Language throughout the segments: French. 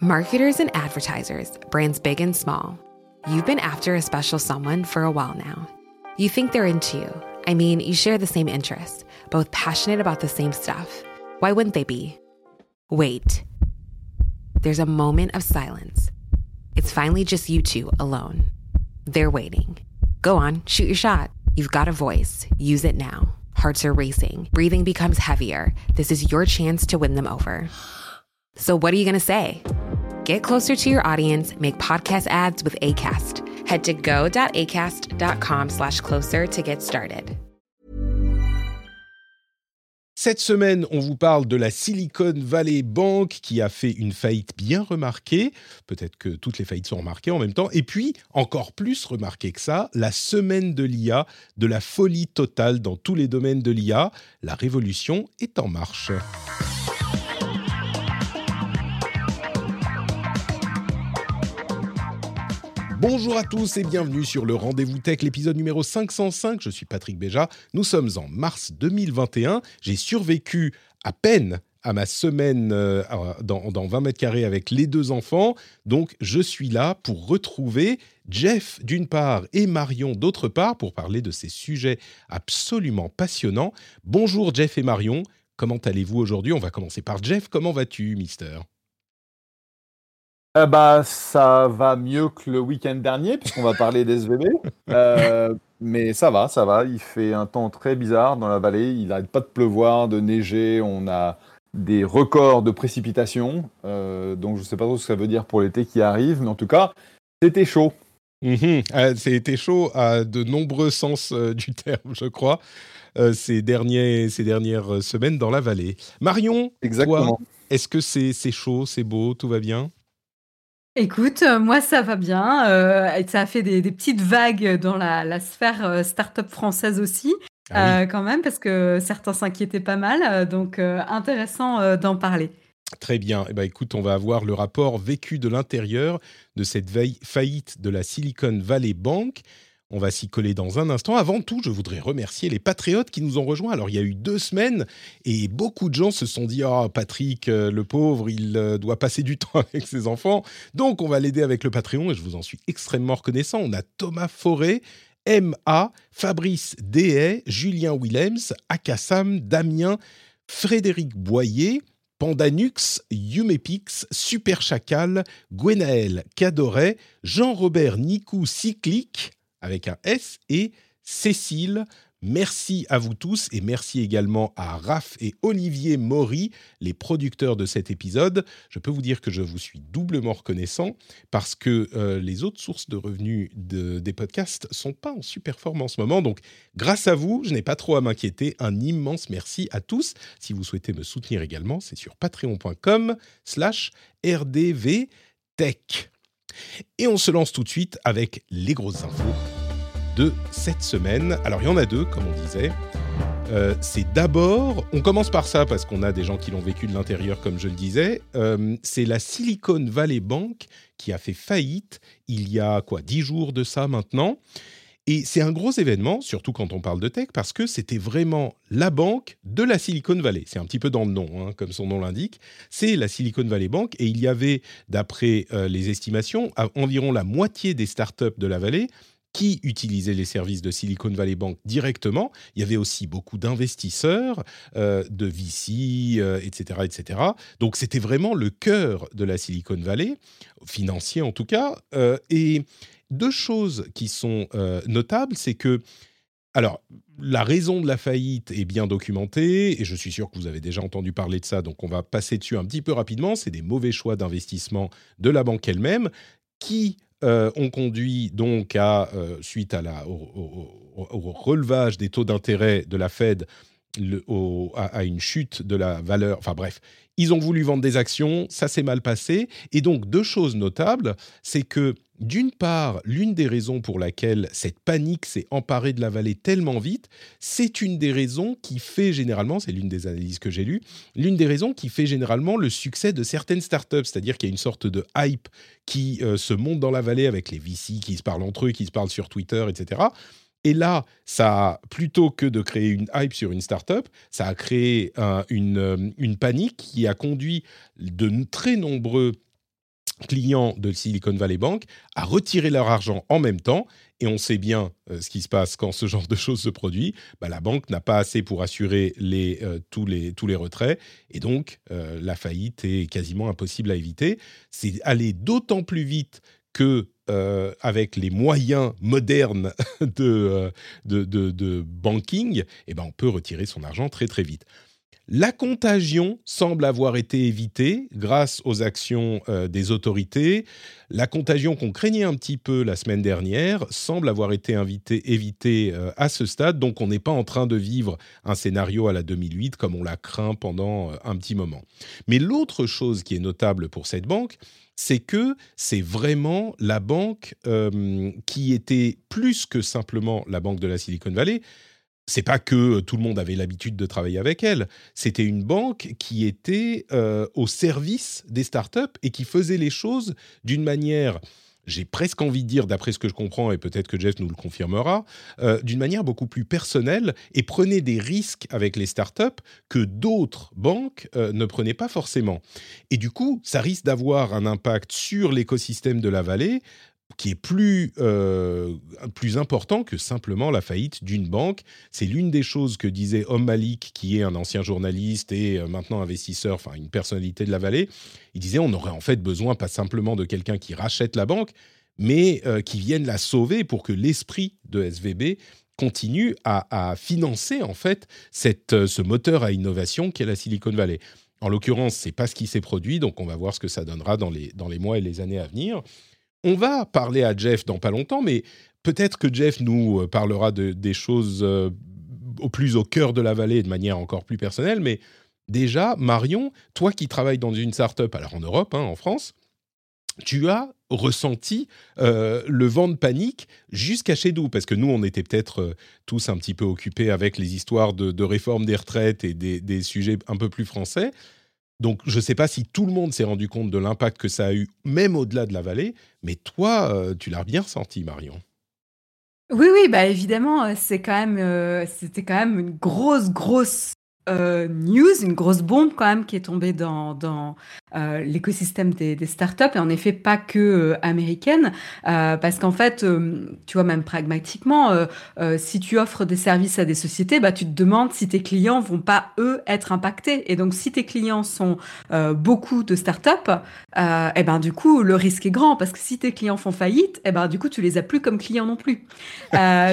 Marketers and advertisers, brands big and small. You've been after a special someone for a while now. You think they're into you. I mean, you share the same interests, both passionate about the same stuff. Why wouldn't they be? Wait. There's a moment of silence. It's finally just you two alone. They're waiting. Go on, shoot your shot. You've got a voice. Use it now. Hearts are racing. Breathing becomes heavier. This is your chance to win them over. So, what are you going to say? Get closer to your audience, make podcast ads with ACAST. Head to go.acast.com slash closer to get started. Cette semaine, on vous parle de la Silicon Valley Bank qui a fait une faillite bien remarquée. Peut-être que toutes les faillites sont remarquées en même temps. Et puis, encore plus remarquée que ça, la semaine de l'IA, de la folie totale dans tous les domaines de l'IA. La révolution est en marche. Bonjour à tous et bienvenue sur le Rendez-vous Tech, l'épisode numéro 505. Je suis Patrick Béja. Nous sommes en mars 2021. J'ai survécu à peine à ma semaine euh, dans, dans 20 mètres carrés avec les deux enfants. Donc, je suis là pour retrouver Jeff d'une part et Marion d'autre part pour parler de ces sujets absolument passionnants. Bonjour Jeff et Marion. Comment allez-vous aujourd'hui? On va commencer par Jeff. Comment vas-tu, Mister? Euh, bah, ça va mieux que le week-end dernier, puisqu'on va parler d'SVB. Euh, mais ça va, ça va. Il fait un temps très bizarre dans la vallée. Il n'arrête pas de pleuvoir, de neiger. On a des records de précipitations. Euh, donc, je ne sais pas trop ce que ça veut dire pour l'été qui arrive. Mais en tout cas, c'était chaud. Mhm. c'était chaud à de nombreux sens du terme, je crois, ces, derniers, ces dernières semaines dans la vallée. Marion, Exactement. est-ce que c'est chaud, c'est beau, tout va bien? Écoute, euh, moi ça va bien. Euh, ça a fait des, petites vagues dans la, sphère euh, start-up française aussi, ah quand même, parce que certains s'inquiétaient pas mal. donc intéressant d'en parler. Très bien. Eh ben, écoute, on va avoir le rapport vécu de l'intérieur de cette faillite de la Silicon Valley Bank. On va s'y coller dans un instant. Avant tout, je voudrais remercier les patriotes qui nous ont rejoints. Alors, il y a eu deux semaines et beaucoup de gens se sont dit Ah, Patrick, euh, le pauvre, il euh, doit passer du temps avec ses enfants. Donc, on va l'aider avec le Patreon et je vous en suis extrêmement reconnaissant. On a Thomas Forêt, M.A., Fabrice Dehay, Julien Willems, Akassam, Damien, Frédéric Boyer. Pandanux, Yumepix, Super Chacal, Gwenaël Cadoret, Jean-Robert Nicou Cyclique, avec un S et Cécile. Merci à vous tous et merci également à Raph et Olivier Maury, les producteurs de cet épisode. Je peux vous dire que je vous suis doublement reconnaissant parce que euh, les autres sources de revenus des podcasts sont pas en super forme en ce moment. Donc, grâce à vous, je n'ai pas trop à m'inquiéter. Un immense merci à tous. Si vous souhaitez me soutenir également, c'est sur patreon.com slash rdvtech. Et on se lance tout de suite avec les grosses infos de cette semaine. Alors il y en a deux, comme on disait. Euh, c'est d'abord, on commence par ça parce qu'on a des gens qui l'ont vécu de l'intérieur, comme je le disais. Euh, c'est la Silicon Valley Bank qui a fait faillite il y a quoi, dix jours de ça maintenant. Et c'est un gros événement, surtout quand on parle de tech, parce que c'était vraiment la banque de la Silicon Valley. C'est un petit peu dans le nom, hein, comme son nom l'indique. C'est la Silicon Valley Bank. Et il y avait, d'après euh, les estimations, environ la moitié des startups de la vallée qui utilisaient les services de Silicon Valley Bank directement. Il y avait aussi beaucoup d'investisseurs, euh, de VC, etc., etc. Donc c'était vraiment le cœur de la Silicon Valley, financier en tout cas. Euh, et deux choses qui sont euh, notables, c'est que, alors, la raison de la faillite est bien documentée, et je suis sûr que vous avez déjà entendu parler de ça, donc on va passer dessus un petit peu rapidement. C'est des mauvais choix d'investissement de la banque elle-même qui euh, ont conduit donc à, euh, suite à la, au, relevage des taux d'intérêt de la Fed, à, une chute de la valeur, enfin bref, ils ont voulu vendre des actions, ça s'est mal passé. Et donc, deux choses notables, c'est que d'une part, l'une des raisons pour laquelle cette panique s'est emparée de la vallée tellement vite, c'est une des raisons qui fait généralement, c'est l'une des analyses que j'ai lues, l'une des raisons qui fait généralement le succès de certaines startups, c'est-à-dire qu'il y a une sorte de hype qui euh, se monte dans la vallée avec les VC qui se parlent entre eux, qui se parlent sur Twitter, etc. Et là, ça, plutôt que de créer une hype sur une startup, ça a créé une, une, panique qui a conduit de très nombreux clients de Silicon Valley Bank à retirer leur argent en même temps. Et on sait bien euh, ce qui se passe quand ce genre de choses se produit. Bah, la banque n'a pas assez pour assurer euh, tous, les, retraits. Et donc, euh, la faillite est quasiment impossible à éviter. C'est aller d'autant plus vite que avec les moyens modernes de, de, de, banking, eh ben on peut retirer son argent très très vite. La contagion semble avoir été évitée grâce aux actions euh, des autorités. La contagion qu'on craignait un petit peu la semaine dernière semble avoir été évitée euh, à ce stade. Donc on n'est pas en train de vivre un scénario à la 2008 comme on l'a craint pendant euh, un petit moment. Mais l'autre chose qui est notable pour cette banque, c'est que c'est vraiment la banque qui était plus que simplement la banque de la Silicon Valley c'est pas que tout le monde avait l'habitude de travailler avec elle. C'était une banque qui était euh, au service des startups et qui faisait les choses d'une manière, j'ai presque envie de dire, d'après ce que je comprends, et peut-être que Jeff nous le confirmera, euh, d'une manière beaucoup plus personnelle et prenait des risques avec les startups que d'autres banques euh, ne prenaient pas forcément. Et du coup, ça risque d'avoir un impact sur l'écosystème de la vallée qui est plus, euh, plus important que simplement la faillite d'une banque. C'est l'une des choses que disait Om Malik, qui est un ancien journaliste et euh, maintenant investisseur, enfin une personnalité de la vallée. Il disait on aurait en fait besoin pas simplement de quelqu'un qui rachète la banque, mais euh, qui vienne la sauver pour que l'esprit de SVB continue à, financer en fait cette, ce moteur à innovation qu'est la Silicon Valley. En l'occurrence, c'est pas ce qui s'est produit, donc on va voir ce que ça donnera dans les, dans les mois et les années à venir. On va parler à Jeff dans pas longtemps, mais peut-être que Jeff nous euh, parlera de, des choses euh, au plus au cœur de la vallée de manière encore plus personnelle. Mais déjà, Marion, toi qui travailles dans une start-up, alors en Europe, hein, en France, tu as ressenti euh, le vent de panique jusqu'à chez nous, parce que nous, on était peut-être tous un petit peu occupés avec les histoires de, réforme des retraites et des, sujets un peu plus français. Donc, je ne sais pas si tout le monde s'est rendu compte de l'impact que ça a eu, même au-delà de la vallée, mais toi, euh, tu l'as bien ressenti, Marion. Oui, oui, bah évidemment, euh, c'est quand même, euh, c'était quand même une grosse, grosse euh, news, une grosse bombe quand même qui est tombée dans, dans euh, l'écosystème des, des, startups et en effet pas que euh, américaine parce qu'en fait tu vois même pragmatiquement si tu offres des services à des sociétés bah tu te demandes si tes clients vont pas eux être impactés. Et donc si tes clients sont beaucoup de startups et ben du coup le risque est grand parce que si tes clients font faillite et ben du coup tu les as plus comme clients non plus.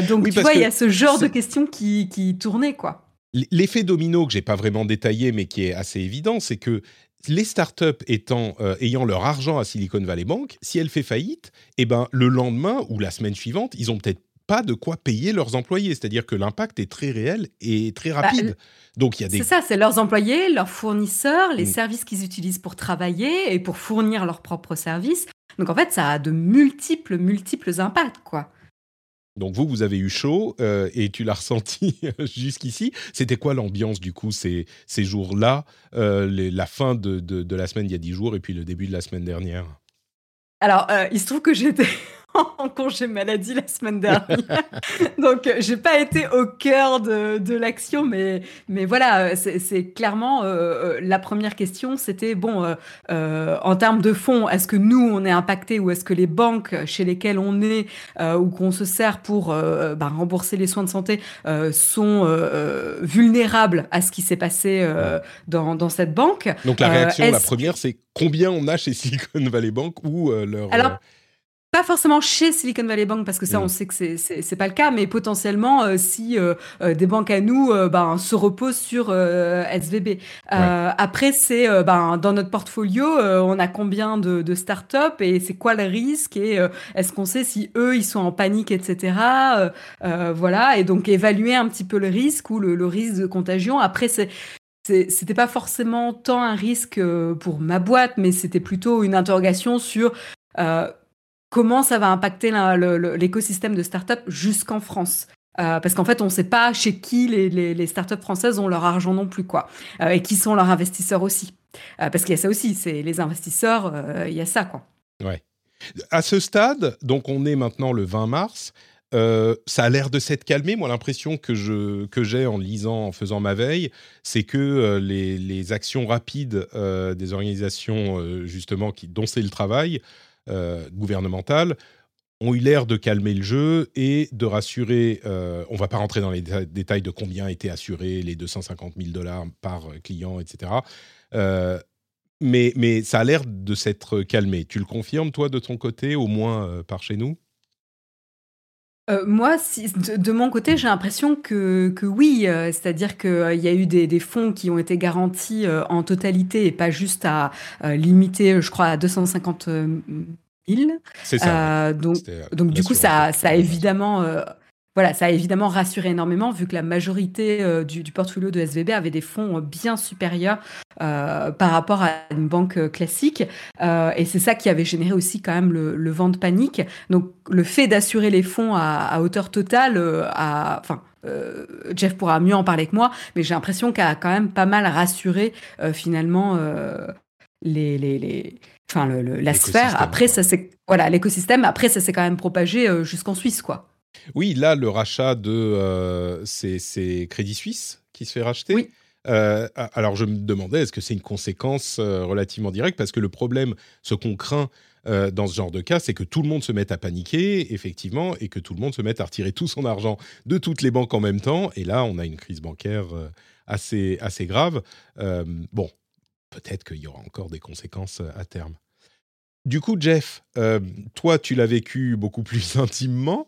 Donc tu vois il y a ce genre de questions qui, qui tournaient quoi L'effet domino que j'ai pas vraiment détaillé, mais qui est assez évident, c'est que les startups étant, euh, ayant leur argent à Silicon Valley Bank, si elle fait faillite, eh ben, le lendemain ou la semaine suivante, ils ont peut-être pas de quoi payer leurs employés. C'est-à-dire que l'impact est très réel et très bah, rapide. Donc il y a des... C'est ça, c'est leurs employés, leurs fournisseurs, les mm. services qu'ils utilisent pour travailler et pour fournir leurs propres services. Donc en fait, ça a de multiples, multiples impacts, quoi. Donc vous, vous avez eu chaud euh, et tu l'as ressenti jusqu'ici. C'était quoi l'ambiance du coup ces, ces jours-là, euh, la fin de, de, la semaine il y a dix jours et puis le début de la semaine dernière? Alors, euh, il se trouve que j'étais en congé maladie la semaine dernière. Donc, euh, j'ai pas été au cœur de, de l'action, mais, mais voilà, euh, c'est clairement euh, la première question. C'était bon, en termes de fonds, est-ce que nous on est impacté ou est-ce que les banques chez lesquelles on est ou qu'on se sert pour bah, rembourser les soins de santé sont vulnérables à ce qui s'est passé dans, dans, cette banque? Donc, la réaction, la première, c'est combien on a chez Silicon Valley Bank ou leur. Alors, pas forcément chez Silicon Valley Bank parce que ça on mm. sait que c'est pas le cas mais potentiellement euh, si euh, euh, des banques à nous ben se reposent sur SVB après c'est ben dans notre portfolio on a combien de, de startups et c'est quoi le risque et est-ce qu'on sait si eux ils sont en panique etc voilà. Et donc évaluer un petit peu le risque ou le, le risque de contagion. Après c'est c'était pas forcément tant un risque pour ma boîte, mais c'était plutôt une interrogation sur euh, comment ça va impacter l'écosystème de start-up jusqu'en France. Euh, parce qu'en fait, on ne sait pas chez qui les, les, startups françaises ont leur argent non plus, quoi, euh, et qui sont leurs investisseurs aussi. Euh, parce qu'il y a ça aussi, c'est les investisseurs, il y a ça, quoi. Ouais. À ce stade, donc on est maintenant le 20 mars. Ça a l'air de s'être calmé. Moi, l'impression que j'ai en lisant, en faisant ma veille, c'est que les, les, actions rapides des organisations justement qui dont c'est le travail gouvernemental ont eu l'air de calmer le jeu et de rassurer. on va pas rentrer dans les détails de combien étaient assurés les 250 000 dollars par client, etc. mais ça a l'air de s'être calmé. Tu le confirmes, toi, de ton côté, au moins par chez nous? Euh, moi, de mon côté, j'ai l'impression que que oui, euh, c'est-à-dire qu'il euh, y a eu des fonds qui ont été garantis, en totalité et pas juste à, limiter, je crois à 250 000. C'est ça, donc donc du coup ça ça a évidemment, voilà, ça a évidemment rassuré énormément vu que la majorité euh, du, portfolio de SVB avait des fonds euh, bien supérieurs euh, par rapport à une banque classique. et c'est ça qui avait généré aussi quand même le, vent de panique. Donc le fait d'assurer les fonds à, hauteur totale, à, enfin, Jeff pourra mieux en parler que moi, mais j'ai l'impression qu'elle a quand même pas mal rassuré finalement les, les, les, enfin, la sphère. Après, ça c'est voilà l'écosystème. Après, ça s'est quand même propagé jusqu'en Suisse, quoi. Oui, là, le rachat de. Euh, c'est Crédit Suisse qui se fait racheter. Oui. Euh, alors, je me demandais, est-ce que c'est une conséquence euh, relativement directe? Parce que le problème, ce qu'on craint dans ce genre de cas, c'est que tout le monde se mette à paniquer, effectivement, et que tout le monde se mette à retirer tout son argent de toutes les banques en même temps. Et là, on a une crise bancaire assez, assez grave. bon, peut-être qu'il y aura encore des conséquences à terme. Du coup, Jeff, euh, toi, tu l'as vécu beaucoup plus intimement.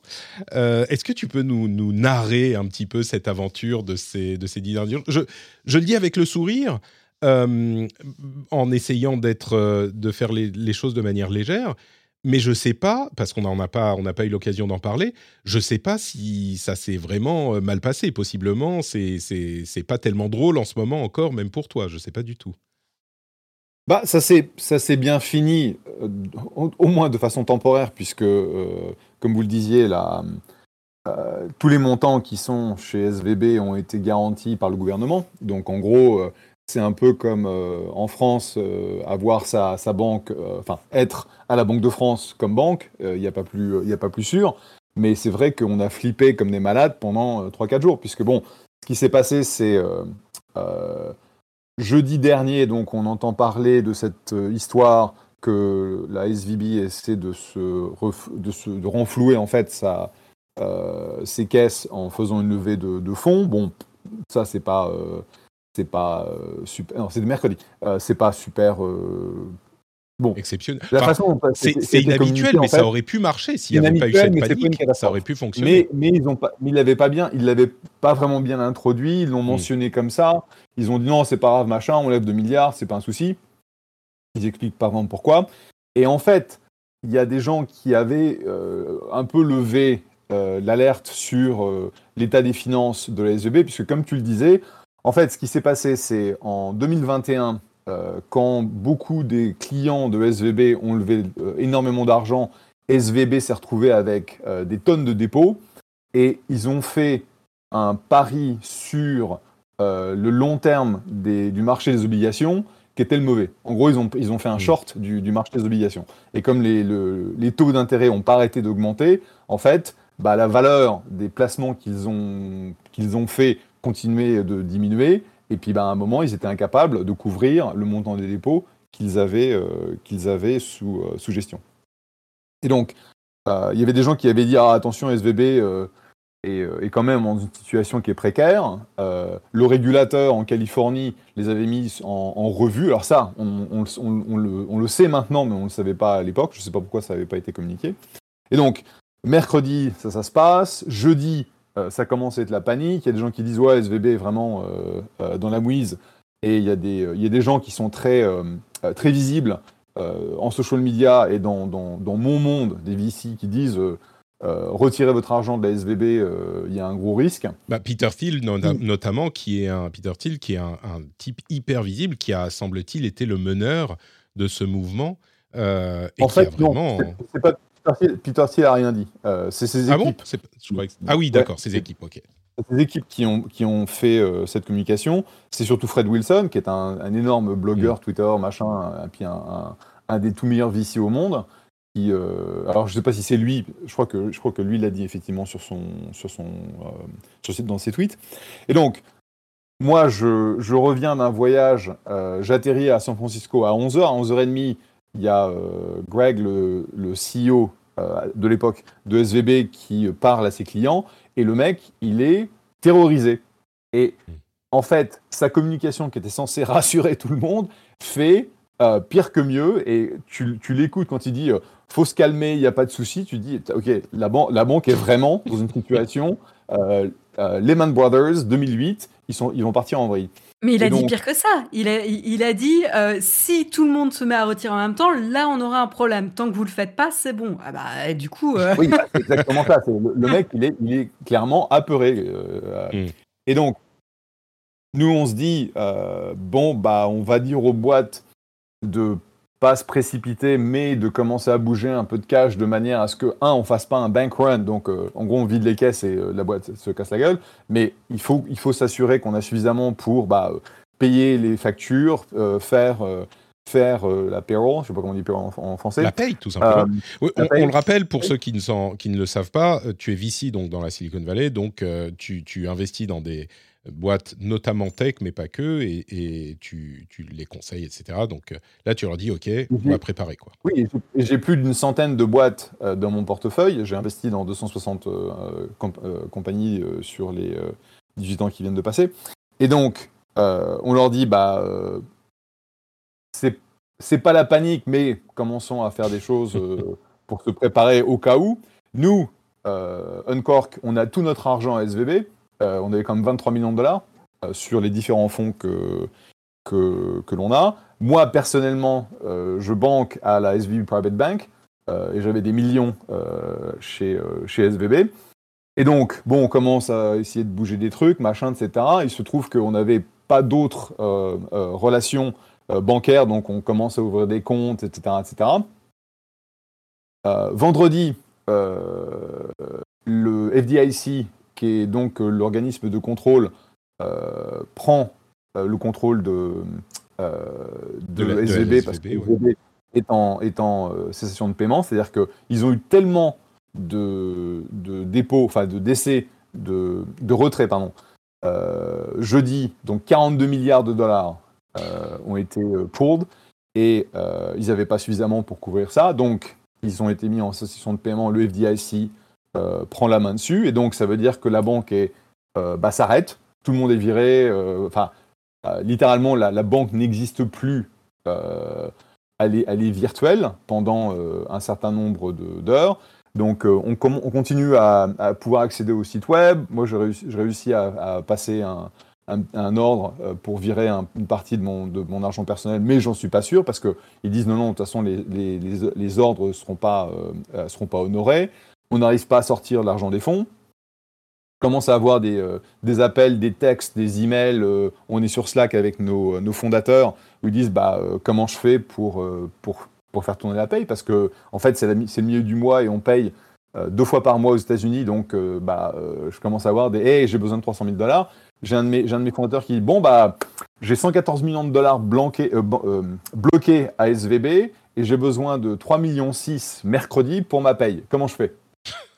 Euh, est-ce que tu peux nous, narrer un petit peu cette aventure de ces, de ces dix derniers jours? Je, je, le dis avec le sourire, euh, en essayant d'être, de faire les, choses de manière légère. Mais je ne sais pas, parce qu'on n'a pas, on pas eu l'occasion d'en parler, je ne sais pas si ça s'est vraiment mal passé. Possiblement, c'est pas tellement drôle en ce moment encore, même pour toi. Je ne sais pas du tout. Bah, ça s'est bien fini, euh, au, moins de façon temporaire, puisque, euh, comme vous le disiez, là, euh, tous les montants qui sont chez SVB ont été garantis par le gouvernement. Donc, en gros, c'est un peu comme en France, avoir sa, sa banque, enfin, être à la Banque de France comme banque, il n'y a, a pas plus sûr. Mais c'est vrai qu'on a flippé comme des malades pendant 3-4 jours, puisque, bon, ce qui s'est passé, c'est Jeudi dernier, donc, on entend parler de cette euh, histoire que la SVB essaie de se, renflouer en fait euh, ses caisses en faisant une levée de, fonds. Bon, ça c'est pas euh, c'est pas super. Non, c'est mercredi. c'est pas super Bon, exceptionnel. c'est inhabituel, mais ça aurait pu marcher s'il n'y avait pas eu cette panique. Ça aurait pu fonctionner. Mais, mais ils ont pas, ils l'avaient pas bien, ils l'avaient pas vraiment bien introduit. Ils l'ont hmm. mentionné comme ça. Ils ont dit non, c'est pas grave, machin, on lève 2 milliards, c'est pas un souci. Ils expliquent pas vraiment pourquoi. Et en fait, il y a des gens qui avaient euh, un peu levé euh, l'alerte sur euh, l'état des finances de la SEB, puisque comme tu le disais, en fait, ce qui s'est passé, c'est en 2021 euh, quand beaucoup des clients de SVB ont levé euh, énormément d'argent, SVB s'est retrouvé avec euh, des tonnes de dépôts et ils ont fait un pari sur le long terme du marché des obligations qui était le mauvais. En gros, ils ont, ils ont fait un mmh. short du, marché des obligations. Et comme les, les taux d'intérêt n'ont pas arrêté d'augmenter, en fait, bah, la valeur des placements qu'ils ont, qu'ils ont fait continuait de diminuer et puis, ben, à un moment, ils étaient incapables de couvrir le montant des dépôts qu'ils avaient, euh, qu'ils avaient sous, euh, sous, gestion. Et donc, euh, il y avait des gens qui avaient dit ah, attention, SVB est, quand même en une situation qui est précaire. le régulateur en Californie les avait mis en, revue. Alors, ça, on, on, on, le, on, le, sait maintenant, mais on ne le savait pas à l'époque. Je ne sais pas pourquoi ça n'avait pas été communiqué. Et donc, mercredi, ça, ça se passe. Jeudi, euh, ça commence à être la panique. Il y a des gens qui disent ouais, SVB est vraiment euh, euh, dans la mouise. Et il y, a des, il y a des gens qui sont très, très visibles en social media et dans, dans, dans, mon monde, des VC qui disent retirez votre argent de la SVB, il y a un gros risque. Bah, Peter Thiel notamment, qui est un Peter Thiel qui est un, type hyper visible, qui a semble-t-il été le meneur de ce mouvement. et en fait, vraiment... c'est pas Peter Thiel n'a rien dit. Euh, c'est ses ah équipes. Bon ah oui, d'accord, ses équipes, ok. Ses équipes qui ont, qui ont fait euh, cette communication. C'est surtout Fred Wilson, qui est un, énorme blogueur, mm. Twitter, machin, et puis un, un, des tout meilleurs VC au monde, qui, alors je sais pas si c'est lui, je crois que je crois que lui l'a dit effectivement sur son sur son sur, dans ses tweets. Et donc moi, je, reviens d'un voyage, j'atterris à San Francisco à 11h, à 11h30, il y a Greg, le, CEO de l'époque de SVB, qui parle à ses clients, et le mec, il est terrorisé. Et en fait, sa communication qui était censée rassurer tout le monde fait euh, pire que mieux. Et tu, l'écoutes quand il dit euh, faut se calmer, il n'y a pas de souci. Tu dis ok, la, banque est vraiment dans une situation. Euh, Lehman Brothers 2008, ils, ils vont partir en vrille. Mais il a dit pire que ça. Il a, il a dit si tout le monde se met à retirer en même temps, là on aura un problème. Tant que vous le faites pas, c'est bon. Ah bah du coup. Oui, bah, c'est exactement ça. Le, mec, il est, il est clairement apeuré. Hmm. Et donc, nous, on se dit, euh, bon, bah, on va dire aux boîtes de pas se précipiter, mais de commencer à bouger un peu de cash de manière à ce que, un, on fasse pas un bank run, donc euh, en gros, on vide les caisses et euh, la boîte se casse la gueule, mais il faut, il faut s'assurer qu'on a suffisamment pour bah, payer les factures, faire faire la payroll, je sais pas comment on dit payroll en, français. La paye, tout simplement. on, le rappelle pour ceux qui ne, qui ne le savent pas, tu es VC donc dans la Silicon Valley, donc tu, tu, investis dans des boîtes, notamment tech, mais pas que, et, tu, les conseilles, etc. Donc euh, là, tu leur dis, OK, on va préparer. Quoi. Oui, j'ai plus d'une centaine de boîtes euh, dans mon portefeuille. J'ai investi dans 260 euh, compagnies sur les 18 ans qui viennent de passer. Et donc, on leur dit, bah, c'est pas la panique, mais commençons à faire des choses pour se préparer au cas où. Nous, Uncork, on a tout notre argent à SVB. Euh, on avait quand même 23 millions de dollars euh, sur les différents fonds que, que, l'on a. Moi, personnellement, euh, je banque à la SVB Private Bank et j'avais des millions chez, chez SVB. Et donc, bon, on commence à essayer de bouger des trucs, machin, etc. Il se trouve qu'on n'avait pas d'autres relations bancaires, donc on commence à ouvrir des comptes, etc. etc. vendredi, le FDIC qui est donc euh, l'organisme de contrôle, euh, prend euh, le contrôle de, de, SVB, parce que SVB est en, est en cessation de paiement, c'est-à-dire qu'ils ont eu tellement de, de dépôts, enfin de décès, de, de retrait, pardon, jeudi, donc 42 milliards de dollars ont été pulled et ils n'avaient pas suffisamment pour couvrir ça. Donc, ils ont été mis en cessation de paiement. Le FDIC euh, prend la main dessus. Et donc, ça veut dire que la banque est, euh, bah, s'arrête. Tout le monde est viré. Euh, enfin, littéralement, la, banque n'existe plus. Elle est, elle, est, virtuelle pendant un certain nombre d'heures. Donc, on, on, continue à, pouvoir accéder au site web. Moi, j'ai réussi, à, passer un, un, ordre pour virer une partie de mon, de mon argent personnel, mais j'en suis pas sûr parce qu'ils disent non, non, de toute façon, les, les, les, ordres ne seront, seront pas honorés on n'arrive pas à sortir l'argent des fonds. On commence à avoir des, euh, des appels, des textes, des emails. Euh, on est sur Slack avec nos, nos fondateurs où ils disent bah, euh, comment je fais pour, faire tourner la paye? Parce que, en fait, c'est, le milieu du mois et on paye deux fois par mois aux États-Unis. Donc, bah, je commence à avoir des hey, j'ai besoin de 300 000 dollars. J'ai un, de mes, un de mes fondateurs qui dit bon, bah, j'ai 114 millions de dollars bloqués, à SVB et j'ai besoin de 3 millions 6 mercredi pour ma paye. Comment je fais?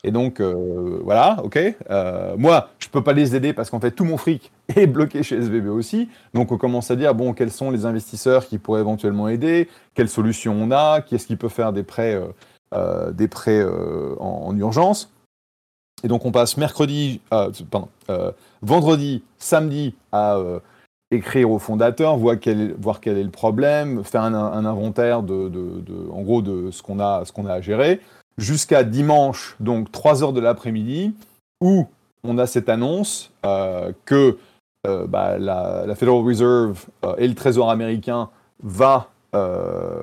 Et donc, euh, voilà, ok. Euh, moi, je peux pas les aider parce qu'en fait, tout mon fric est bloqué chez SVB aussi. Donc, on commence à dire, bon, quels sont les investisseurs qui pourraient éventuellement aider? Quelles solutions on a? Qui est-ce qui peut faire des prêts, euh, des prêts en, urgence? Et donc, on passe mercredi, pardon, vendredi, samedi à écrire au fondateur, voir quel, est le problème, faire un, inventaire de, en gros, de ce qu'on a, qu'on a à gérer jusqu'à dimanche, donc 3 heures de l'après-midi, où on a cette annonce euh, que euh, bah, la, Federal Reserve euh, et le Trésor américain va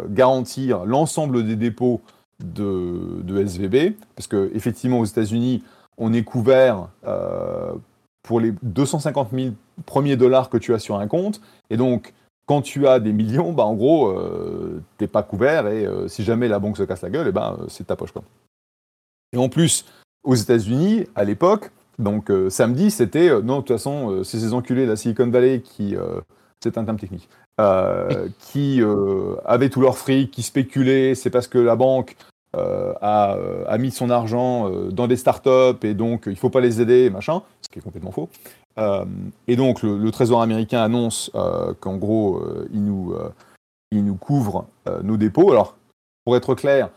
garantir l'ensemble des dépôts de, de, SVB, parce que effectivement aux États-Unis, on est couvert pour les 250 000 premiers dollars que tu as sur un compte, et donc quand tu as des millions, bah, en gros, euh, tu n'es pas couvert et euh, si jamais la banque se casse la gueule, et eh ben, euh, c'est ta poche. Quoi. Et en plus, aux États-Unis, à l'époque, donc samedi, c'était non, de toute façon, c'est ces enculés de la Silicon Valley qui, c'est un terme technique, qui avaient tout leur fric, qui spéculaient, c'est parce que la banque a, a, mis son argent dans des startups et donc il ne faut pas les aider, machin, ce qui est complètement faux. Et donc le, Trésor américain annonce qu'en gros, il, nous, il nous couvre nos dépôts. Alors, pour être clair,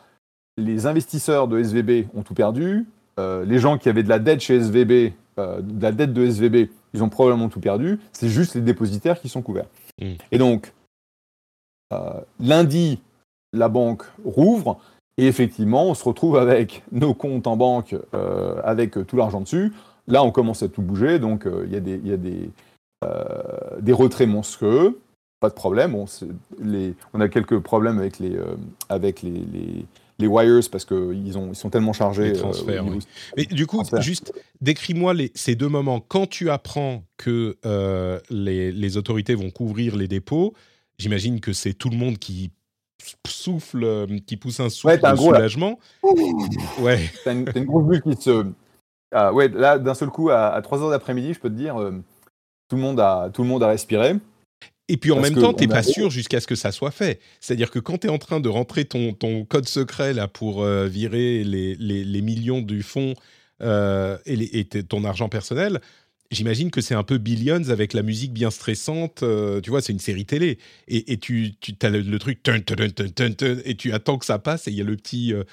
les investisseurs de SVB ont tout perdu. les gens qui avaient de la dette chez SVB, de la dette de SVB, ils ont probablement tout perdu. C'est juste les dépositaires qui sont couverts. Mm. Et donc, euh, lundi, la banque rouvre et effectivement, on se retrouve avec nos comptes en banque euh, avec tout l'argent dessus. Là, on commence à tout bouger, donc euh, il y a, des, y a des, des, retraits monstrueux. Pas de problème. On, les, on a quelques problèmes avec les, avec les, les, les wires parce qu'ils ils sont tellement chargés. Les transferts, Mais du coup, juste décris-moi ces deux moments. Quand tu apprends que les, les, autorités vont couvrir les dépôts, J'imagine que c'est tout le monde qui souffle, euh, qui pousse un souffle de soulagement. ouais. T'as une, une, grosse bulle qui se. Ah, ouais, là, d'un seul coup, à, 3 h d'après-midi, je peux te dire, euh, tout, le monde a, tout le monde a respiré. Et puis en même temps, tu n'es pas sûr jusqu'à ce que ça soit fait. C'est-à-dire que quand tu es en train de rentrer ton, ton code secret là pour euh, virer les, les, les, millions du fonds et, et ton argent personnel, j'imagine que c'est un peu Billions avec la musique bien stressante. Euh, tu vois, c'est une série télé. Et, tu, tu as le, truc et tu attends que ça passe et il y a le petit, euh,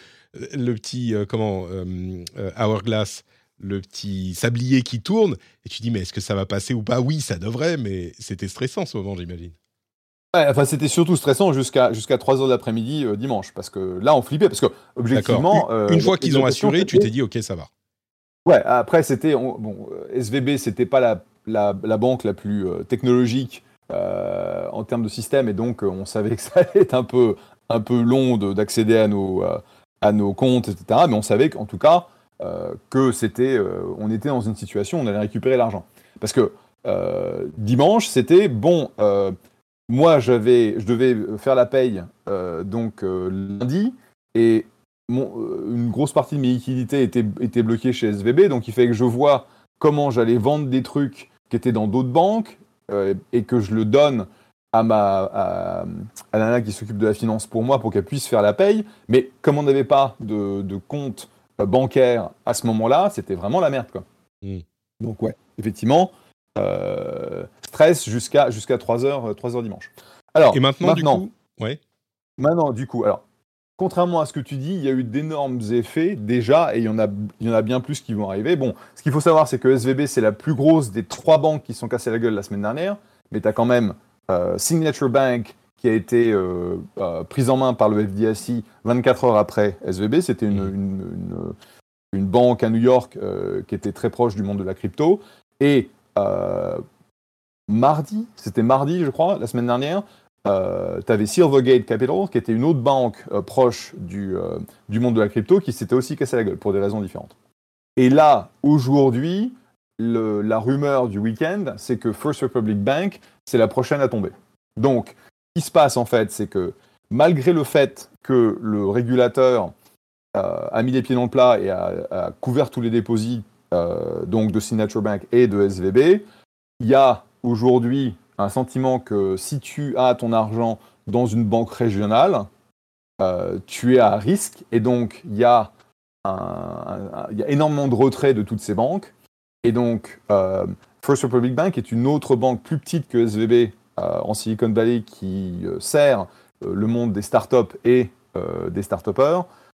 le petit euh, comment, Hourglass, le petit sablier qui tourne. Et tu dis, mais est-ce que ça va passer ou pas? Oui, ça devrait, mais c'était stressant ce moment, j'imagine. enfin, c'était surtout stressant jusqu'à jusqu'à 3 heures d'après-midi dimanche, parce que là, on flippait, parce que objectivement... Une, fois qu'ils ont assuré, tu t'es dit, ok, ça va. Ouais, après, c'était. Bon, SVB, c'était pas la, la, la, banque la plus euh, technologique euh, en termes de système, et donc euh, on savait que ça allait être un peu, un peu long d'accéder à, nos à nos comptes, etc. Mais on savait qu'en tout cas, que c'était. on était dans une situation où on allait récupérer l'argent. Parce que dimanche, c'était bon. moi, j'avais, je devais faire la paye donc lundi, et euh, une grosse partie de mes liquidités était, était bloquée chez SVB, donc il fallait que je vois comment j'allais vendre des trucs qui étaient dans d'autres banques euh, et que je le donne à ma à, à nana qui s'occupe de la finance pour moi pour qu'elle puisse faire la paye. Mais comme on n'avait pas de, compte euh, bancaire à ce moment-là, c'était vraiment la merde. Quoi. Hmm. Donc ouais, effectivement, stress jusqu'à jusqu'à 3h 3 dimanche. Alors, et maintenant, maintenant du coup, ouais. Maintenant, du coup, alors contrairement à ce que tu dis, il y a eu d'énormes effets déjà, et il y, en a, il y en a bien plus qui vont arriver. Bon, ce qu'il faut savoir, c'est que SVB, c'est la plus grosse des trois banques qui sont cassées la gueule la semaine dernière, mais tu as quand même euh, Signature Bank qui a été euh, euh, prise en main par le FDIC 24 heures après SVB. C'était une, une, une, banque à New York qui était très proche du monde de la crypto. Et mardi, c'était mardi, je crois, la semaine dernière, euh, tu avais Silvergate Capital, qui était une autre banque euh, proche du, euh, du monde de la crypto, qui s'était aussi cassé la gueule pour des raisons différentes. Et là, aujourd'hui, la rumeur du week-end, c'est que First Republic Bank, c'est la prochaine à tomber. Donc, qui se passe en fait, c'est que malgré le fait que le régulateur a mis les pieds dans le plat et a, couvert tous les dépôts donc de Signature Bank et de SVB, il y a aujourd'hui un sentiment que si tu as ton argent dans une banque régionale, euh, tu es à risque et donc il y, a énormément de retraits de toutes ces banques. Et donc, euh, First Republic Bank est une autre banque plus petite que SVB euh, en Silicon Valley qui sert le monde des startups et des start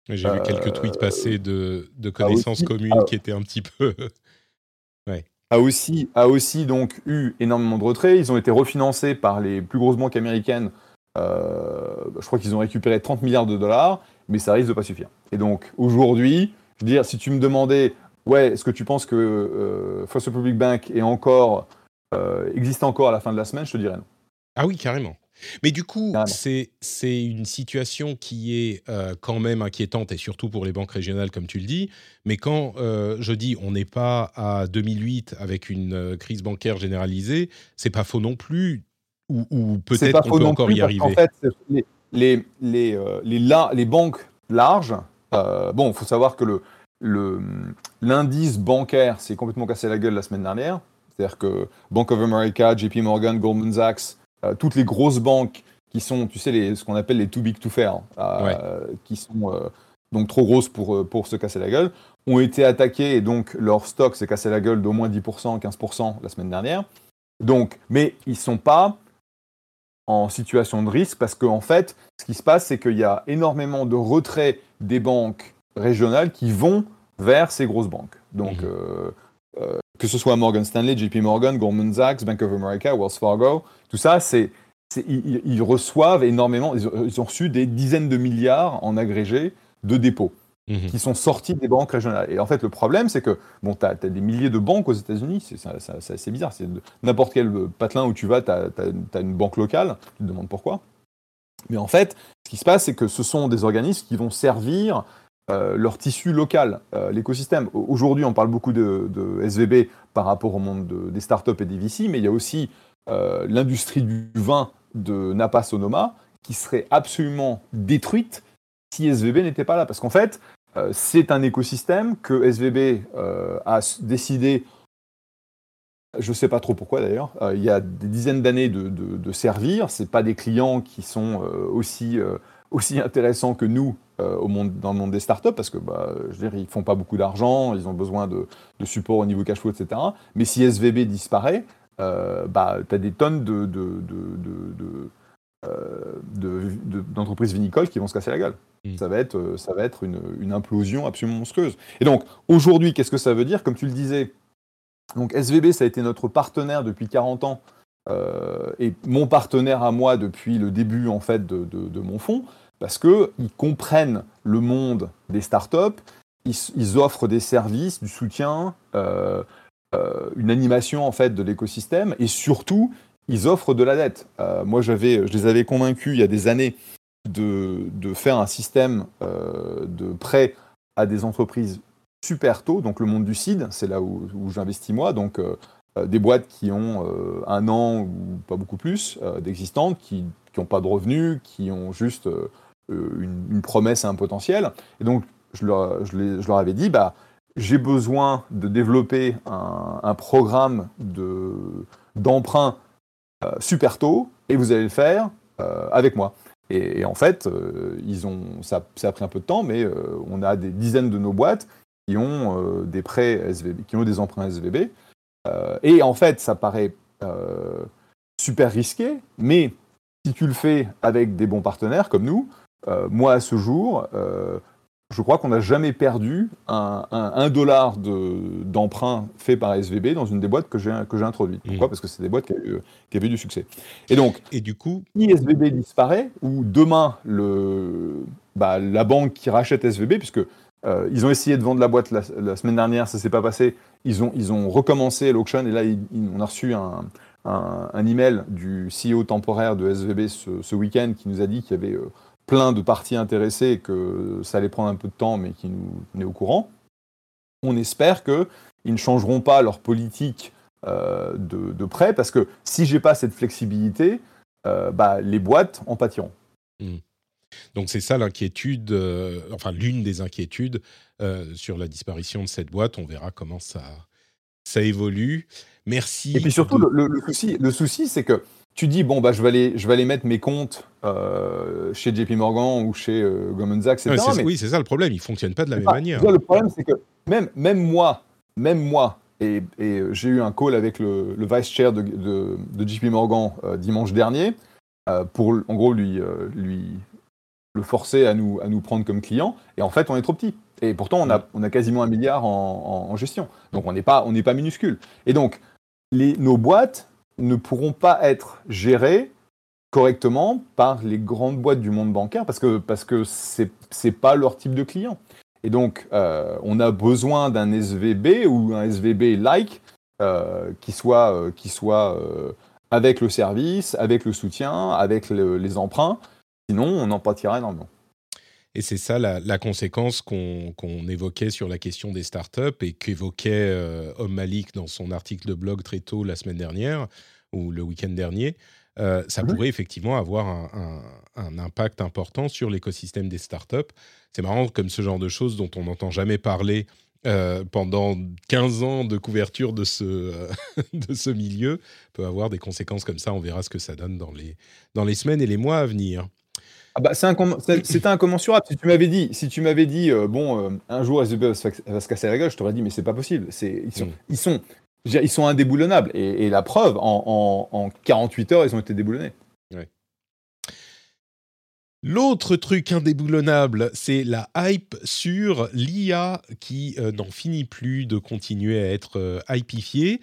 J'ai vu quelques tweets passés de, de connaissances communes qui étaient un petit peu. ouais a aussi, a aussi donc eu énormément de retraits. Ils ont été refinancés par les plus grosses banques américaines. Euh, je crois qu'ils ont récupéré 30 milliards de dollars, mais ça risque de pas suffire. Et donc aujourd'hui, je veux dire, si tu me demandais, ouais, est-ce que tu penses que euh, First Republic Bank est encore, euh, existe encore à la fin de la semaine, je te dirais non. Ah oui, carrément. Mais du coup, c'est une situation qui est euh, quand même inquiétante, et surtout pour les banques régionales, comme tu le dis. Mais quand euh, je dis on n'est pas à 2008 avec une euh, crise bancaire généralisée, c'est pas faux non plus, ou, ou peut-être qu'on peut encore y arriver. En fait, les, les, les, les, banques larges, bon, il faut savoir que le, l'indice bancaire s'est complètement cassé la gueule la semaine dernière. C'est-à-dire que Bank of America, JP Morgan, Goldman Sachs, euh, toutes les grosses banques qui sont, tu sais, les, ce qu'on appelle les too big to fail, euh, qui sont donc trop grosses pour, pour se casser la gueule, ont été attaquées et donc leur stock s'est cassé la gueule d'au moins 10%, 15% la semaine dernière. Donc, mais ils ne sont pas en situation de risque parce qu'en en fait, ce qui se passe, c'est qu'il y a énormément de retraits des banques régionales qui vont vers ces grosses banques. Donc, mhm. Euh, que ce soit Morgan Stanley, JP Morgan, Goldman Sachs, Bank of America, Wells Fargo, tout ça, c'est, ils, reçoivent énormément, ils, ont reçu des dizaines de milliards en agrégé de dépôts. Mhm. qui sont sortis des banques régionales. Et en fait, le problème, c'est que bon, tu as, des milliers de banques aux États-Unis, c'est assez bizarre. C'est n'importe quel patelin où tu vas, tu as, une banque locale, tu te demandes pourquoi. Mais en fait, ce qui se passe, c'est que ce sont des organismes qui vont servir euh, leur tissu local, euh, l'écosystème. Aujourd'hui, on parle beaucoup de, SVB par rapport au monde des startups et des VC, mais il y a aussi euh, l'industrie du vin de Napa Sonoma qui serait absolument détruite si SVB n'était pas là. Parce qu'en fait, c'est un écosystème que SVB a décidé, je ne sais pas trop pourquoi d'ailleurs, il y a des dizaines d'années de, servir. Ce pas des clients qui sont aussi, aussi intéressants que nous au monde, dans le monde des startups parce que bah, je veux dire, ils font pas beaucoup d'argent, ils ont besoin de, support au niveau cash flow, etc. Mais si SVB disparaît, euh, bah, tu as des tonnes de, euh, d'entreprises vinicoles qui vont se casser la gueule. Mm. Ça va être, ça va être une, une, implosion absolument monstrueuse. Et donc, aujourd'hui, qu'est-ce que ça veut dire? Comme tu le disais, donc SVB, ça a été notre partenaire depuis 40 ans et mon partenaire à moi depuis le début en fait de, de mon fonds parce qu'ils comprennent le monde des startups, ils, offrent des services, du soutien, euh, euh, une animation en fait de l'écosystème, et surtout, ils offrent de la dette. Euh, moi, je les avais convaincus il y a des années de, de faire un système de prêt à des entreprises super tôt, donc le monde du CID, c'est là où, j'investis moi, donc des boîtes qui ont un an ou pas beaucoup plus d'existence, qui n'ont pas de revenus, qui ont juste euh, une, promesse et un potentiel. Et donc, je leur, avais dit, bah, j'ai besoin de développer un, programme d'emprunt euh, super tôt, et vous allez le faire euh, avec moi. Et, en fait, ils ont, ça, ça, a pris un peu de temps, mais on a des dizaines de nos boîtes qui ont des prêts SVB, qui ont des emprunts SVB. et en fait, ça paraît super risqué, mais si tu le fais avec des bons partenaires comme nous, moi, à ce jour, euh, je crois qu'on n'a jamais perdu un, dollar d'emprunt fait par SVB dans une des boîtes que j'ai introduites. Pourquoi? Mmh. Parce que c'est des boîtes qui, qui, avaient du succès. Et donc, et du coup, si SVB disparaît, ou demain, le, bah, la banque qui rachète SVB, puisque euh, ils ont essayé de vendre la boîte la, semaine dernière, ça ne s'est pas passé, ils ont, ils ont recommencé l'auction, et là, on a reçu un, un, email du CEO temporaire de SVB ce, week-end qui nous a dit qu'il y avait plein de parties intéressées que ça allait prendre un peu de temps, mais qui nous tenaient au courant. On espère qu'ils ne changeront pas leur politique euh, de, prêt, parce que si j'ai pas cette flexibilité, euh, bah, les boîtes en pâtiront. Mmh. Donc c'est ça l'inquiétude, euh, enfin l'une des inquiétudes sur la disparition de cette boîte. On verra comment ça, ça évolue. Merci. Et puis surtout, le, souci, le souci c'est que tu dis, bon, bah, je, vais aller, je vais aller mettre mes comptes euh, chez JP Morgan ou chez euh, Goldman Sachs, etc. oui, c'est ça le problème, ils ne fonctionnent pas de la même manière. Le problème, c'est que même, même moi, même moi, et, et j'ai eu un call avec le, le vice chair de, de, JP Morgan euh, dimanche dernier, pour en gros lui, lui le forcer à nous, à nous prendre comme client, et en fait, on est trop petit. Et pourtant, on a, on a quasiment un milliard en, en, gestion. Donc, on n'est pas, on pas minuscule. Et donc, les, nos boîtes, ne pourront pas être gérés correctement par les grandes boîtes du monde bancaire parce que parce que pas leur type de client. Et donc euh, on a besoin d'un SVB ou un SVB like euh, qui soit euh, avec le service, avec le soutien, avec les emprunts. Sinon, on en pâtira énormément. Et c'est ça la, conséquence qu'on évoquait sur la question des startups et qu'évoquait euh, Om Malik dans son article de blog très tôt la semaine dernière ou le week-end dernier. Euh, ça mhm. pourrait effectivement avoir un, impact important sur l'écosystème des startups. C'est marrant comme ce genre de choses dont on n'entend jamais parler euh, pendant 15 ans de couverture de ce, de ce milieu peut avoir des conséquences comme ça. On verra ce que ça donne dans les, dans les semaines et les mois à venir. Ah bah, c'était incommensurable. Si tu m'avais dit, si tu m'avais dit, euh, bon, euh, un jour SVB va se, casser la gueule, je t'aurais dit, mais c'est pas possible. Ils sont, mm. ils sont, ils sont indéboulonnables. Et, la preuve, en, en, 48 heures, ils ont été déboulonnés. L'autre truc indéboulonnable, c'est la hype sur l'IA qui euh, n'en finit plus de continuer à être hypifiée.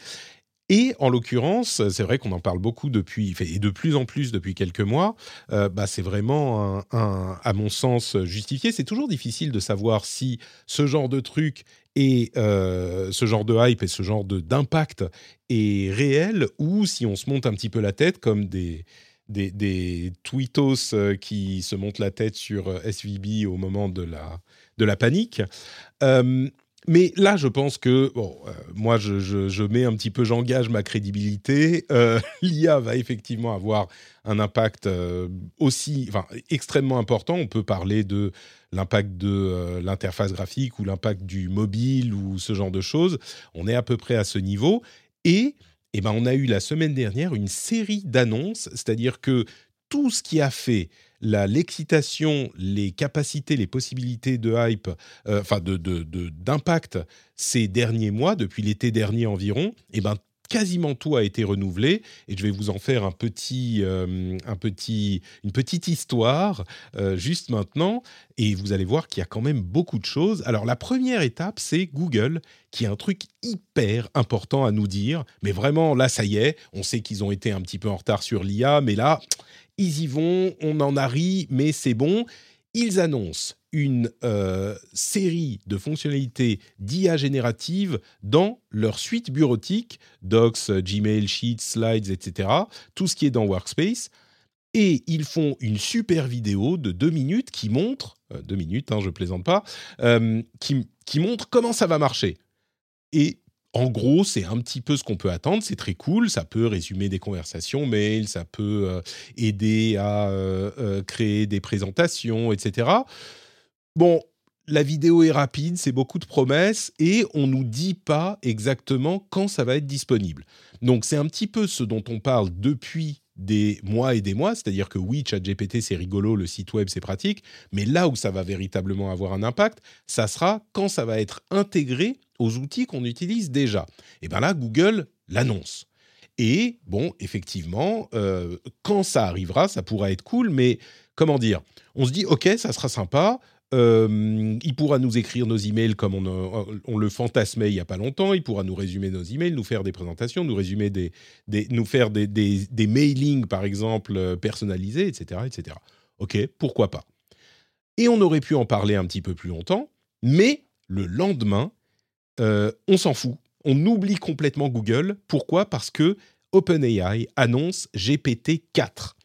Et en l'occurrence, c'est vrai qu'on en parle beaucoup depuis, et de plus en plus depuis quelques mois, euh, bah c'est vraiment, un, à mon sens, justifié. C'est toujours difficile de savoir si ce genre de truc et ce genre de hype et ce genre d'impact est réel ou si on se monte un petit peu la tête comme des, des, des tweetos euh, qui se montent la tête sur euh, SVB au moment de la, de la panique. Euh, mais là, je pense que, bon, moi, je, mets un petit peu, j'engage ma crédibilité. L'IA va effectivement avoir un impact aussi, enfin, extrêmement important. On peut parler de l'impact de l'interface graphique ou l'impact du mobile ou ce genre de choses. On est à peu près à ce niveau. Et eh ben, on a eu la semaine dernière une série d'annonces, c'est-à-dire que tout ce qui a fait l'excitation, les capacités, les possibilités de hype, euh, enfin de, d'impact ces derniers mois, depuis l'été dernier environ, eh ben quasiment tout a été renouvelé. Et je vais vous en faire un petit, euh, un petit, une petite histoire euh, juste maintenant. Et vous allez voir qu'il y a quand même beaucoup de choses. Alors la première étape, c'est Google qui a un truc hyper important à nous dire, mais vraiment là ça y est, on sait qu'ils ont été un petit peu en retard sur l'IA, mais là ils y vont, on en a ri, mais c'est bon. Ils annoncent une euh, série de fonctionnalités d'IA générative dans leur suite bureautique, Docs, Gmail, Sheets, Slides, etc., tout ce qui est dans Workspace. Et ils font une super vidéo de deux minutes qui montre, euh, deux minutes, hein, je plaisante pas, euh, qui, qui montre comment ça va marcher. Et en gros, c'est un petit peu ce qu'on peut attendre. C'est très cool. Ça peut résumer des conversations mail, ça peut aider à créer des présentations, etc. Bon, la vidéo est rapide, c'est beaucoup de promesses et on nous dit pas exactement quand ça va être disponible. Donc c'est un petit peu ce dont on parle depuis des mois et des mois, c'est-à-dire que oui, ChatGPT c'est rigolo, le site web c'est pratique, mais là où ça va véritablement avoir un impact, ça sera quand ça va être intégré aux outils qu'on utilise déjà. Et bien là, Google l'annonce. Et bon, effectivement, euh, quand ça arrivera, ça pourra être cool, mais comment dire On se dit, ok, ça sera sympa, euh, il pourra nous écrire nos emails comme on, on, le fantasmait il y a pas longtemps. Il pourra nous résumer nos emails, nous faire des présentations, nous résumer des, nous faire des, des, mailings par exemple euh, personnalisés, etc., etc. Ok, pourquoi pas. Et on aurait pu en parler un petit peu plus longtemps, mais le lendemain, euh, on s'en fout. On oublie complètement Google. Pourquoi? Parce que OpenAI annonce GPT 4.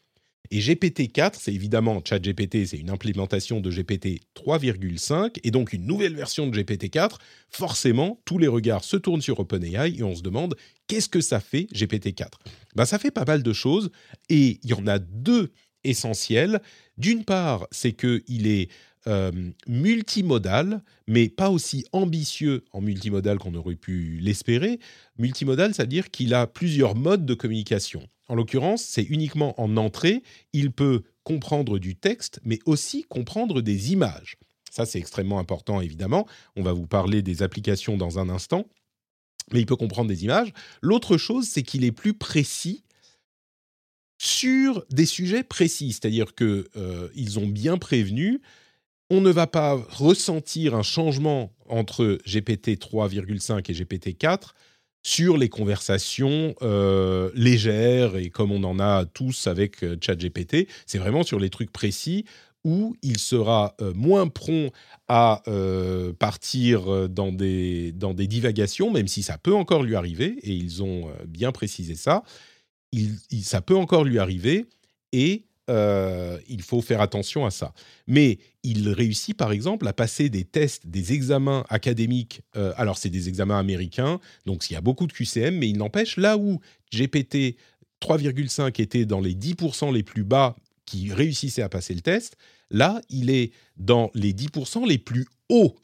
Et GPT-4, c'est évidemment ChatGPT, c'est une implémentation de GPT 3,5 et donc une nouvelle version de GPT-4. Forcément, tous les regards se tournent sur OpenAI et on se demande qu'est-ce que ça fait GPT-4 ben, Ça fait pas mal de choses et il y en a deux essentielles. D'une part, c'est qu'il est, euh, multimodal, mais pas aussi ambitieux en multimodal qu'on aurait pu l'espérer. Multimodal, c'est-à-dire qu'il a plusieurs modes de communication. En l'occurrence, c'est uniquement en entrée. Il peut comprendre du texte, mais aussi comprendre des images. Ça, c'est extrêmement important, évidemment. On va vous parler des applications dans un instant. Mais il peut comprendre des images. L'autre chose, c'est qu'il est plus précis sur des sujets précis. C'est-à-dire qu'ils euh, ont bien prévenu on ne va pas ressentir un changement entre GPT 3,5 et GPT 4 sur les conversations euh, légères et comme on en a tous avec euh, ChatGPT, c'est vraiment sur les trucs précis où il sera euh, moins prompt à partir dans des, dans des divagations, même si ça peut encore lui arriver, et ils ont bien précisé ça, ça peut encore lui arriver, et il faut faire attention à ça. Mais il réussit par exemple à passer des tests, des examens académiques. Euh, alors c'est des examens américains, donc il y a beaucoup de QCM, mais il n'empêche là où GPT 3,5 était dans les 10% les plus bas qui réussissaient à passer le test, là il est dans les 10% les plus hauts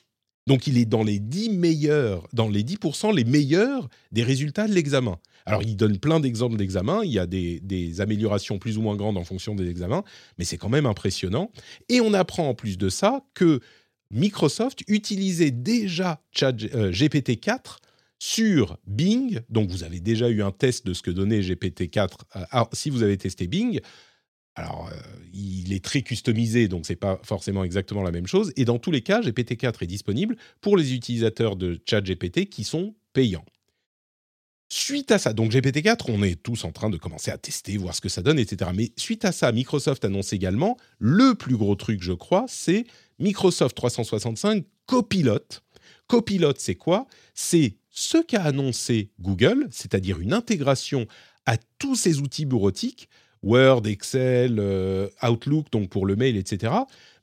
Donc il est dans les 10 meilleurs, dans les 10% les meilleurs des résultats de l'examen. Alors il donne plein d'exemples d'examens, il y a des, améliorations plus ou moins grandes en fonction des examens, mais c'est quand même impressionnant. Et on apprend en plus de ça que Microsoft utilisait déjà GPT-4 sur Bing, donc vous avez déjà eu un test de ce que donnait GPT-4 euh, si vous avez testé Bing. Alors, euh, il est très customisé, donc c'est pas forcément exactement la même chose. Et dans tous les cas, GPT-4 est disponible pour les utilisateurs de ChatGPT qui sont payants. Suite à ça, donc GPT-4, on est tous en train de commencer à tester, voir ce que ça donne, etc. Mais suite à ça, Microsoft annonce également le plus gros truc, je crois, c'est Microsoft 365 Copilot. Copilot, c'est quoi? C'est ce qu'a annoncé Google, c'est-à-dire une intégration à tous ces outils bureautiques, Word, Excel, euh, Outlook, donc pour le mail, etc.,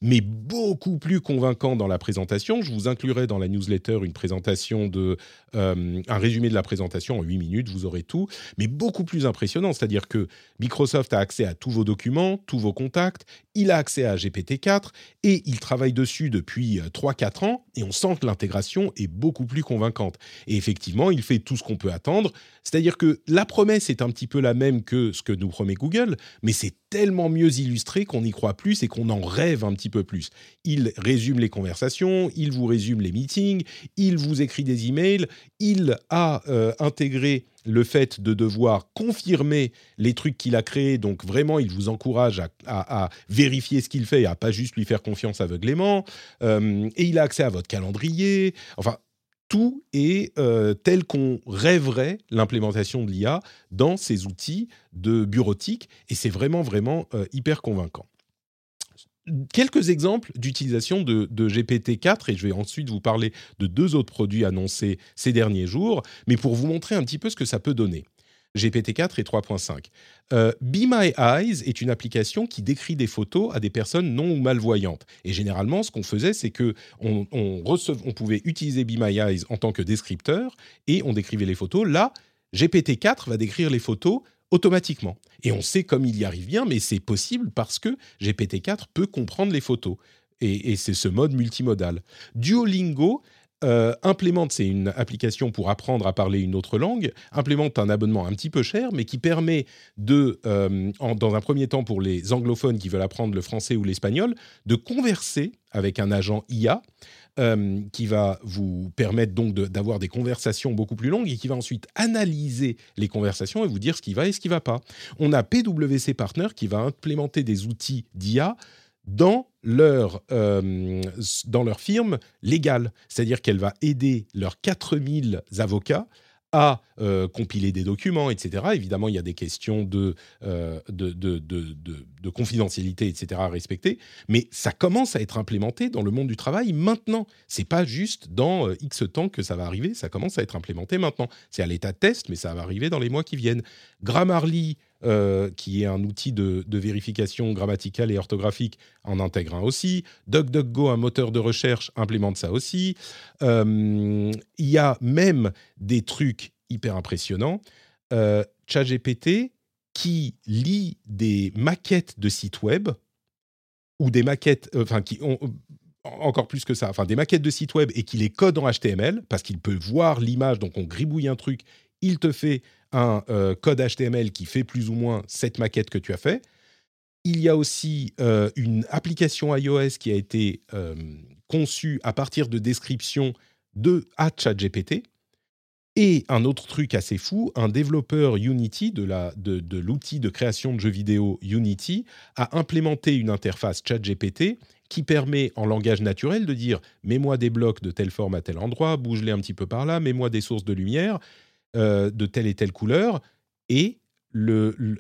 mais beaucoup plus convaincant dans la présentation. Je vous inclurai dans la newsletter une présentation de euh, un résumé de la présentation en 8 minutes, vous aurez tout, mais beaucoup plus impressionnant, c'est-à-dire que Microsoft a accès à tous vos documents, tous vos contacts, il a accès à GPT-4 et il travaille dessus depuis 3-4 euh, ans et on sent que l'intégration est beaucoup plus convaincante. Et effectivement, il fait tout ce qu'on peut attendre, c'est-à-dire que la promesse est un petit peu la même que ce que nous promet Google, mais c'est tellement mieux illustré qu'on y croit plus et qu'on en rêve un petit peu plus. Il résume les conversations, il vous résume les meetings, il vous écrit des emails, il a euh, intégré le fait de devoir confirmer les trucs qu'il a créés. Donc vraiment, il vous encourage à, vérifier ce qu'il fait et à pas juste lui faire confiance aveuglément. Euh, et il a accès à votre calendrier. Enfin, tout est euh, tel qu'on rêverait l'implémentation de l'IA dans ces outils de bureautique. Et c'est vraiment, vraiment hyper convaincant quelques exemples d'utilisation de, GPT-4 et je vais ensuite vous parler de deux autres produits annoncés ces derniers jours, mais pour vous montrer un petit peu ce que ça peut donner. GPT-4 et 3.5. Euh, Be My Eyes est une application qui décrit des photos à des personnes non ou malvoyantes. Et généralement, ce qu'on faisait, c'est que on, pouvait utiliser Be My Eyes en tant que descripteur et on décrivait les photos. Là, GPT-4 va décrire les photos automatiquement. Et on sait comme il y arrive bien, mais c'est possible parce que GPT-4 peut comprendre les photos. Et, c'est ce mode multimodal. Duolingo euh, implémente, c'est une application pour apprendre à parler une autre langue, implémente un abonnement un petit peu cher, mais qui permet de, euh, dans un premier temps pour les anglophones qui veulent apprendre le français ou l'espagnol, de converser avec un agent IA euh, qui va vous permettre donc d'avoir des conversations beaucoup plus longues et qui va ensuite analyser les conversations et vous dire ce qui va et ce qui va pas. On a PwC Partner qui va implémenter des outils d'IA dans leur, euh, dans leur firme légale. C'est-à-dire qu'elle va aider leurs 4000 avocats à euh, compiler des documents, etc. Évidemment, il y a des questions de, euh, de, de, de, confidentialité, etc. à respecter, mais ça commence à être implémenté dans le monde du travail maintenant. C'est pas juste dans euh, X temps que ça va arriver, ça commence à être implémenté maintenant. C'est à l'état de test, mais ça va arriver dans les mois qui viennent. Grammarly, qui est un outil de, vérification grammaticale et orthographique, en intègre un aussi. DuckDuckGo, un moteur de recherche, implémente ça aussi. Il y a même des trucs hyper impressionnants. Euh, ChatGPT qui lit des maquettes de sites web ou des maquettes, euh, enfin qui ont encore plus que ça, enfin des maquettes de sites web et qui les code en HTML parce qu'il peut voir l'image, donc on gribouille un truc, il te fait un euh, code HTML qui fait plus ou moins cette maquette que tu as fait. Il y a aussi euh, une application iOS qui a été conçue à partir de descriptions de à ChatGPT et un autre truc assez fou, un développeur Unity de, de, l'outil de création de jeux vidéo Unity a implémenté une interface ChatGPT qui permet en langage naturel de dire mets-moi des blocs de telle forme à tel endroit, bouge-les un petit peu par là, mets-moi des sources de lumière euh, de telle et telle couleur. Et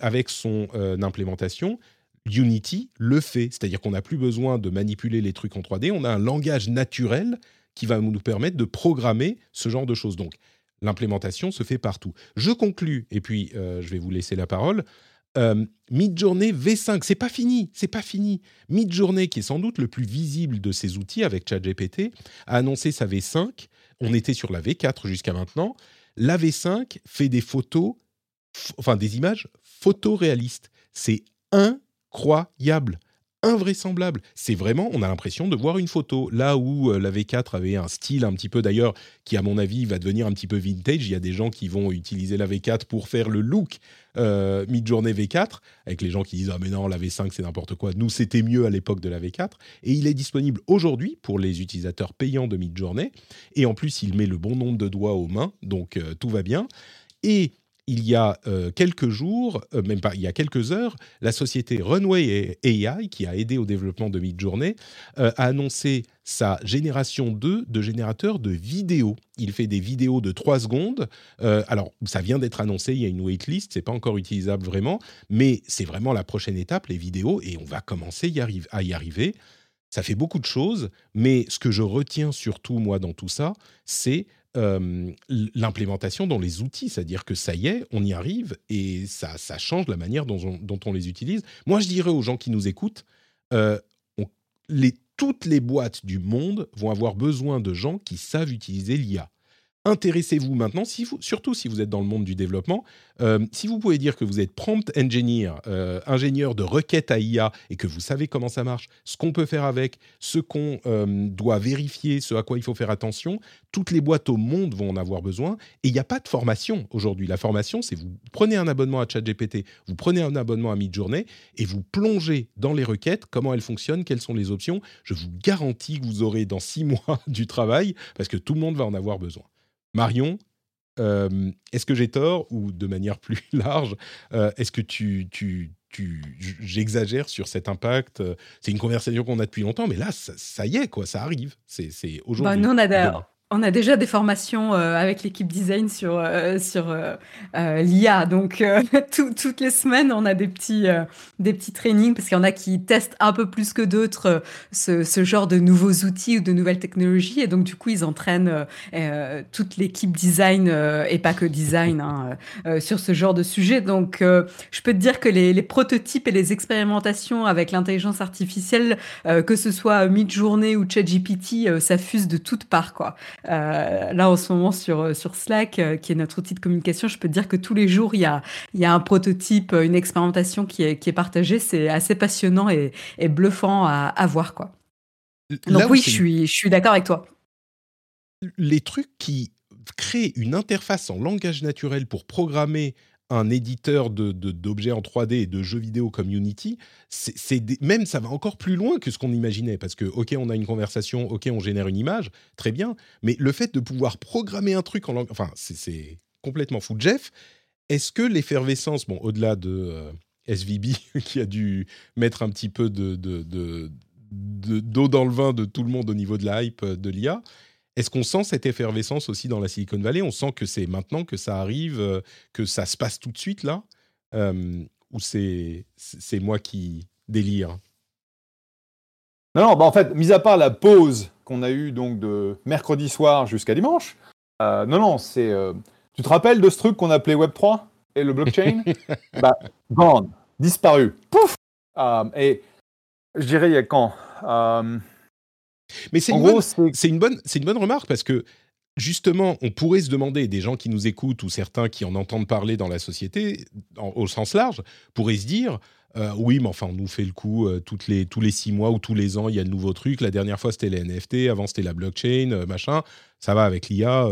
avec son euh, implémentation, Unity le fait. C'est-à-dire qu'on n'a plus besoin de manipuler les trucs en 3D, on a un langage naturel qui va nous permettre de programmer ce genre de choses. Donc, l'implémentation se fait partout. Je conclus, et puis euh, je vais vous laisser la parole. Euh, Midjourney V5, c'est pas fini, c'est pas fini. Midjourney, qui est sans doute le plus visible de ces outils avec ChatGPT, a annoncé sa V5. On était sur la V4 jusqu'à maintenant. La V5 fait des photos, enfin des images photoréalistes. C'est incroyable invraisemblable. C'est vraiment, on a l'impression de voir une photo. Là où euh, la V4 avait un style un petit peu d'ailleurs, qui à mon avis va devenir un petit peu vintage, il y a des gens qui vont utiliser la V4 pour faire le look euh, mid-journée V4, avec les gens qui disent Ah, mais non, la V5 c'est n'importe quoi. Nous, c'était mieux à l'époque de la V4. Et il est disponible aujourd'hui pour les utilisateurs payants de mid-journée. Et en plus, il met le bon nombre de doigts aux mains, donc euh, tout va bien. Et il y a euh, quelques jours, euh, même pas, il y a quelques heures, la société Runway AI, qui a aidé au développement de Midjourney, euh, a annoncé sa génération 2 de générateurs de vidéos. Il fait des vidéos de 3 secondes. alors, ça vient d'être annoncé, il y a une waitlist, c'est pas encore utilisable vraiment, mais c'est vraiment la prochaine étape, les vidéos, et on va commencer à y arriver. Ça fait beaucoup de choses, mais ce que je retiens surtout, moi, dans tout ça, c'est euh, l'implémentation dans les outils, c'est-à-dire que ça y est, on y arrive et ça, ça change la manière dont on, les utilise. Moi, je dirais aux gens qui nous écoutent, euh, toutes les boîtes du monde vont avoir besoin de gens qui savent utiliser l'IA intéressez-vous maintenant, si vous, surtout si vous êtes dans le monde du développement, euh, si vous pouvez dire que vous êtes prompt engineer, euh, ingénieur de requête à IA, et que vous savez comment ça marche, ce qu'on peut faire avec, ce qu'on euh, doit vérifier, ce à quoi il faut faire attention, toutes les boîtes au monde vont en avoir besoin. Et il n'y a pas de formation aujourd'hui. La formation, c'est vous prenez un abonnement à ChatGPT, vous prenez un abonnement à Midjourney, et vous plongez dans les requêtes, comment elles fonctionnent, quelles sont les options. Je vous garantis que vous aurez dans six mois du travail, parce que tout le monde va en avoir besoin. Marion, euh, est-ce que j'ai tort ou de manière plus large, euh, est-ce que tu, tu, tu j'exagère sur cet impact C'est une conversation qu'on a depuis longtemps, mais là, ça, y est, quoi, ça arrive. C'est, bah, aujourd'hui. nous, on a, on a déjà des formations euh, avec l'équipe design sur, euh, sur euh, l'IA. Donc, toutes les semaines, on a des petits, des petits trainings parce qu'il y en a qui testent un peu plus que d'autres ce, ce, genre de nouveaux outils ou de nouvelles technologies. Et donc, du coup, ils entraînent toute l'équipe design et pas que design hein, sur ce genre de sujet. Donc, je peux te dire que les, les, prototypes et les expérimentations avec l'intelligence artificielle, que ce soit Midjourney ou ChatGPT, ça fuse de toutes parts. Quoi. Euh, là, en ce moment, sur, euh, sur Slack, euh, qui est notre outil de communication, je peux te dire que tous les jours, il y a, il y a un prototype, une expérimentation qui est, qui est partagée. C'est assez passionnant et, et bluffant à, à, voir. Quoi. Donc oui, je suis, je suis d'accord avec toi. Les trucs qui créent une interface en langage naturel pour programmer un éditeur d'objets en 3D et de jeux vidéo comme Unity, c'est même ça va encore plus loin que ce qu'on imaginait parce que ok on a une conversation, ok on génère une image, très bien, mais le fait de pouvoir programmer un truc en langue, enfin c'est complètement fou. Jeff, est-ce que l'effervescence, bon au-delà de euh, SVB qui a dû mettre un petit peu de d'eau dans le vin de tout le monde au niveau de la hype euh, de l'IA, est-ce qu'on sent cette effervescence aussi dans la Silicon Valley? On sent que c'est maintenant que ça arrive, euh, que ça se passe tout de suite là euh, Ou c'est moi qui délire? Non, non bah en fait, mis à part la pause qu'on a eue donc de mercredi soir jusqu'à dimanche, euh, non, non, c'est. tu te rappelles de ce truc qu'on appelait Web3 et le blockchain? Bah, gone, disparu, pouf Et je dirais, il y a quand mais c'est une, bonne, une, bonne, une bonne remarque parce que justement, on pourrait se demander, des gens qui nous écoutent ou certains qui en entendent parler dans la société, au sens large, pourraient se dire euh, oui, mais enfin, on nous fait le coup euh, toutes les, tous les six mois ou tous les ans, il y a de nouveaux trucs. La dernière fois, c'était les NFT, avant, c'était la blockchain, euh, machin. Ça va avec l'IA.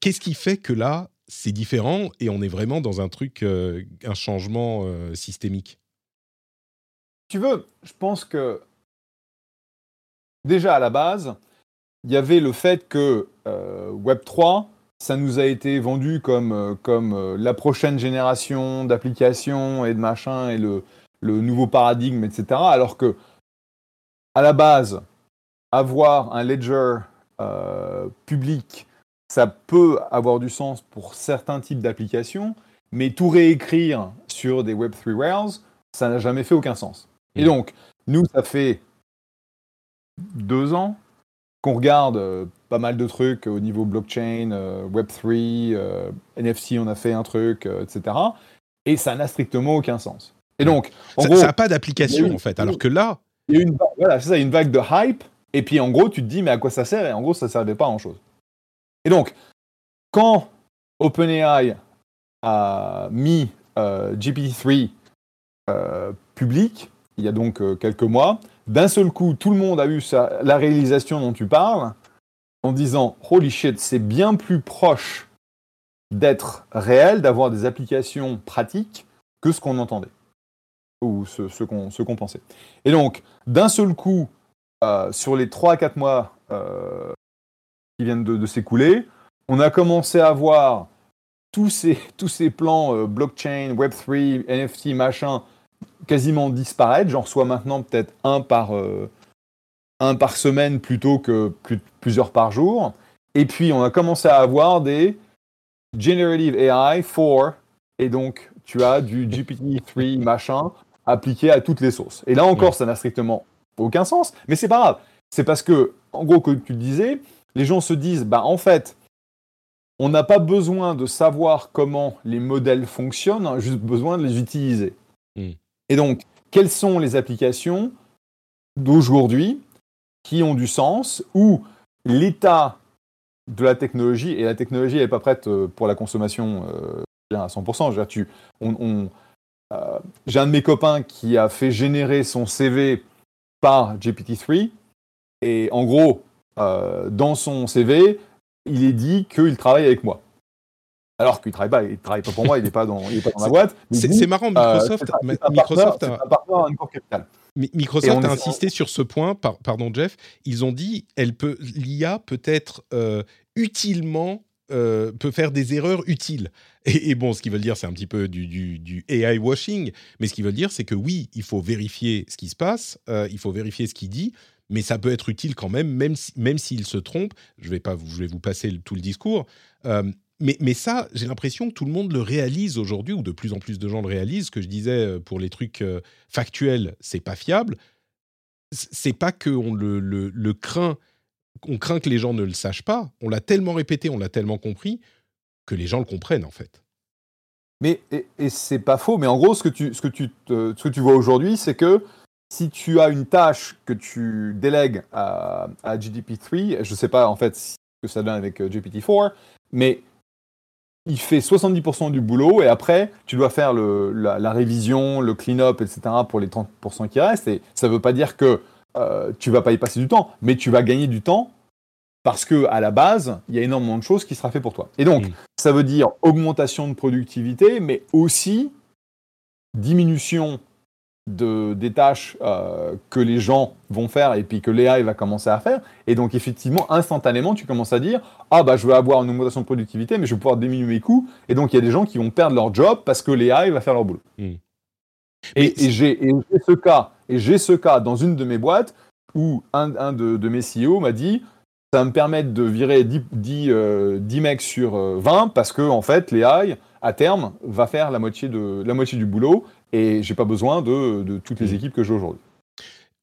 Qu'est-ce qui fait que là, c'est différent et on est vraiment dans un truc, un changement systémique? Tu veux, je pense que déjà à la base, il y avait le fait que euh, Web3, ça nous a été vendu comme, euh, comme euh, la prochaine génération d'applications et de machins et le, le, nouveau paradigme, etc. Alors que, à la base, avoir un ledger public, ça peut avoir du sens pour certains types d'applications, mais tout réécrire sur des Web3 Rails, ça n'a jamais fait aucun sens. Et mmh. donc, nous, ça fait deux ans qu'on regarde euh, pas mal de trucs au niveau blockchain, euh, Web3, euh, NFC, on a fait un truc, etc. Et ça n'a strictement aucun sens. Et donc, en ça, gros, n'a pas d'application en fait, alors que là, il y a une, voilà, c'est ça, une vague de hype. Et puis en gros, tu te dis mais à quoi ça sert? Et en gros, ça ne servait pas à grand chose. Et donc, quand OpenAI a mis GPT-3 public, il y a donc quelques mois. D'un seul coup, tout le monde a eu la réalisation dont tu parles, en disant Holy shit, c'est bien plus proche d'être réel, d'avoir des applications pratiques que ce qu'on entendait ou ce, qu'on pensait. Et donc, d'un seul coup, euh, sur les 3 à 4 mois euh, qui viennent de, s'écouler, on a commencé à voir tous ces, plans euh, blockchain, Web3, NFT, machin, quasiment disparaître. J'en reçois maintenant peut-être un par, un par semaine plutôt que plusieurs par jour. Et puis, on a commencé à avoir des Generative AI 4, et donc tu as du GPT-3 machin appliqué à toutes les sources. Et là encore, ça n'a strictement aucun sens, mais c'est pas grave. C'est parce que, en gros, comme tu le disais, les gens se disent, bah en fait, on n'a pas besoin de savoir comment les modèles fonctionnent, juste besoin de les utiliser. Hmm. Et donc, quelles sont les applications d'aujourd'hui qui ont du sens, où l'état de la technologie, et la technologie n'est pas prête euh, pour la consommation euh, à 100%. tu, on, euh, j'ai un de mes copains qui a fait générer son CV par GPT-3, et en gros, dans son CV, il est dit qu'il travaille avec moi. Alors qu'il travaille pas, il travaille pas pour moi, il n'est pas dans, pas dans la boîte. C'est marrant, Microsoft, Microsoft a. Microsoft a insisté sur ce point, pardon Jeff, ils ont dit elle peut l'IA peut être euh, utilement euh, peut faire des erreurs utiles. Et, bon, ce qu'ils veulent dire, c'est un petit peu du, AI washing, mais ce qu'ils veulent dire, c'est que oui, il faut vérifier ce qui se passe, euh, il faut vérifier ce qu'il dit, mais ça peut être utile quand même, même s'il si, se trompe. Je vais pas, je vais vous passer tout le discours mais, ça, j'ai l'impression que tout le monde le réalise aujourd'hui, ou de plus en plus de gens le réalisent. Ce que je disais euh, pour les trucs euh, factuels, c'est pas fiable. C'est pas qu'on le, le, craint, on craint que les gens ne le sachent pas. On l'a tellement répété, on l'a tellement compris que les gens le comprennent en fait. Mais et, c'est pas faux. Mais en gros, ce que tu, ce que tu, ce que tu vois aujourd'hui, c'est que si tu as une tâche que tu délègues à, à GDP3, je sais pas en fait ce que ça donne avec euh, GPT-4, mais il fait 70% du boulot et après, tu dois faire la, révision, le clean-up, etc. pour les 30% qui restent. Et ça ne veut pas dire que euh, tu vas pas y passer du temps, mais tu vas gagner du temps parce que à la base, il y a énormément de choses qui sera fait pour toi. Et donc, ça veut dire augmentation de productivité, mais aussi diminution de, des tâches euh, que les gens vont faire et puis que l'AI va commencer à faire. Et donc, effectivement, instantanément, tu commences à dire Ah, bah, je veux avoir une augmentation de productivité, mais je vais pouvoir diminuer mes coûts. Et donc, il y a des gens qui vont perdre leur job parce que l'AI va faire leur boulot. Hmm. Et, j'ai ce cas, et j'ai ce cas dans une de mes boîtes où un, de, mes CEO m'a dit ça va me permettre de virer 10, 10, euh, mecs sur 20 euh, parce que en fait l'AI à terme va faire la moitié, de, la moitié du boulot et j'ai pas besoin de, toutes les mm. équipes que j'ai aujourd'hui.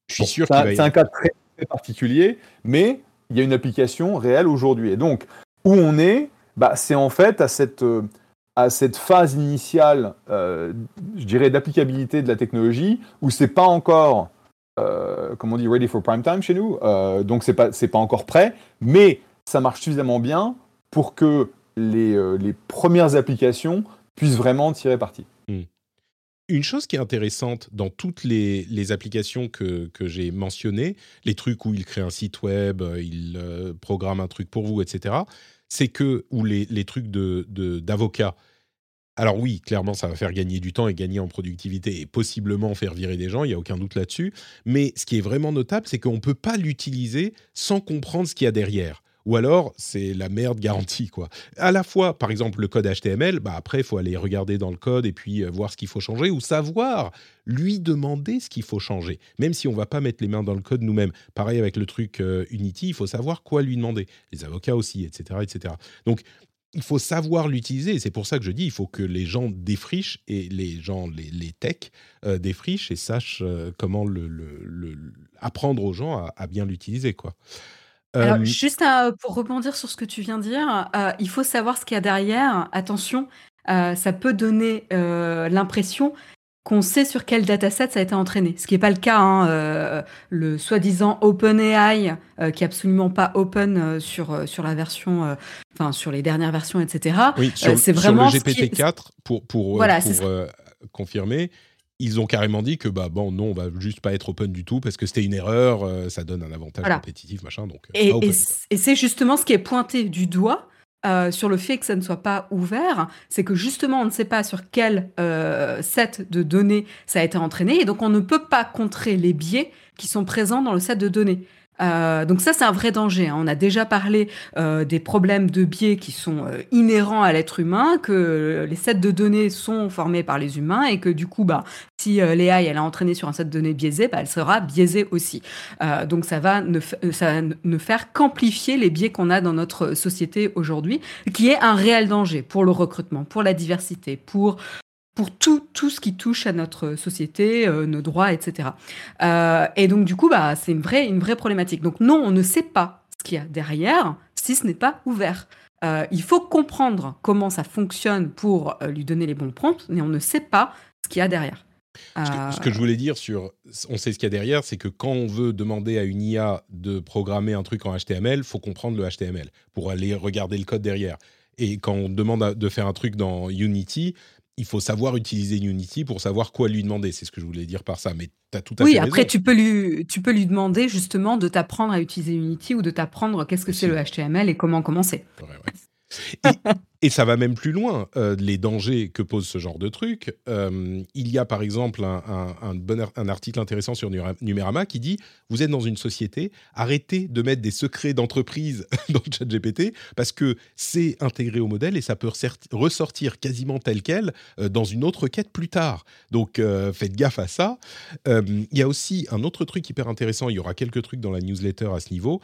Je suis sûr C'est un, cas très, particulier, mais il y a une application réelle aujourd'hui. Et donc, où on est, bah, c'est en fait à cette, à cette phase initiale, euh, je dirais, d'applicabilité de la technologie, où c'est pas encore, euh, comme on dit, ready for prime time chez nous, euh, donc c'est pas, pas encore prêt, mais ça marche suffisamment bien pour que les, les premières applications puissent vraiment tirer parti. Mm une chose qui est intéressante dans toutes les, applications que, j'ai mentionnées, les trucs où il crée un site web, euh, il euh, programme un truc pour vous, etc., c'est que, ou les, trucs d'avocat, de, alors oui, clairement, ça va faire gagner du temps et gagner en productivité et possiblement faire virer des gens, il n'y a aucun doute là-dessus. Mais ce qui est vraiment notable, c'est qu'on ne peut pas l'utiliser sans comprendre ce qu'il y a derrière ou alors c'est la merde garantie quoi. À la fois, par exemple, le code HTML, bah après il faut aller regarder dans le code et puis euh, voir ce qu'il faut changer ou savoir lui demander ce qu'il faut changer, même si on va pas mettre les mains dans le code nous-mêmes. Pareil avec le truc euh, Unity, il faut savoir quoi lui demander. Les avocats aussi, etc., etc. Donc il faut savoir l'utiliser. C'est pour ça que je dis, il faut que les gens défrichent et les gens, les, les techs euh, défrichent et sachent comment apprendre aux gens à, à bien l'utiliser, quoi. Alors, juste pour rebondir sur ce que tu viens de dire, il faut savoir ce qu'il y a derrière. Attention, ça peut donner l'impression qu'on sait sur quel dataset ça a été entraîné, ce qui n'est pas le cas. Hein, le soi-disant OpenAI, qui est absolument pas open sur, sur la version, enfin sur les dernières versions, etc. Oui, sur, c'est vraiment le GPT-4, pour, pour, pour confirmer, ils ont carrément dit que bah bon non on va juste pas être open du tout parce que c'était une erreur, ça donne un avantage compétitif machin donc. Et, et c'est justement ce qui est pointé du doigt euh, sur le fait que ça ne soit pas ouvert, c'est que justement on ne sait pas sur quel euh, set de données ça a été entraîné et donc on ne peut pas contrer les biais qui sont présents dans le set de données. Euh, donc ça, c'est un vrai danger. Hein. On a déjà parlé euh, des problèmes de biais qui sont euh, inhérents à l'être humain, que les sets de données sont formés par les humains et que du coup, bah, si l'AI elle a entraîné sur un set de données biaisé, bah, elle sera biaisée aussi. donc ça va ne, ça ne faire qu'amplifier les biais qu'on a dans notre société aujourd'hui, qui est un réel danger pour le recrutement, pour la diversité, pour pour tout, tout ce qui touche à notre société, euh, nos droits, etc. Euh, et donc, du coup, bah, c'est une vraie, une vraie problématique. Donc, non, on ne sait pas ce qu'il y a derrière si ce n'est pas ouvert. Euh, il faut comprendre comment ça fonctionne pour lui donner les bons prompts, mais on ne sait pas ce qu'il y a derrière. Ce que, je voulais dire sur on sait ce qu'il y a derrière, c'est que quand on veut demander à une IA de programmer un truc en HTML, il faut comprendre le HTML pour aller regarder le code derrière. Et quand on demande de faire un truc dans Unity, il faut savoir utiliser Unity pour savoir quoi lui demander. C'est ce que je voulais dire par ça. Mais tu as tout à oui, fait Oui, après, tu peux, lui, tu peux lui demander justement de t'apprendre à utiliser Unity ou de t'apprendre qu'est-ce que c'est le HTML et comment commencer. Ouais, ouais. Et, ça va même plus loin, euh, les dangers que pose ce genre de truc. Euh, il y a par exemple un, un, article intéressant sur Numérama qui dit Vous êtes dans une société, arrêtez de mettre des secrets d'entreprise dans le chat GPT parce que c'est intégré au modèle et ça peut ressortir quasiment tel quel euh, dans une autre quête plus tard. Donc faites gaffe à ça. il y a aussi un autre truc hyper intéressant il y aura quelques trucs dans la newsletter à ce niveau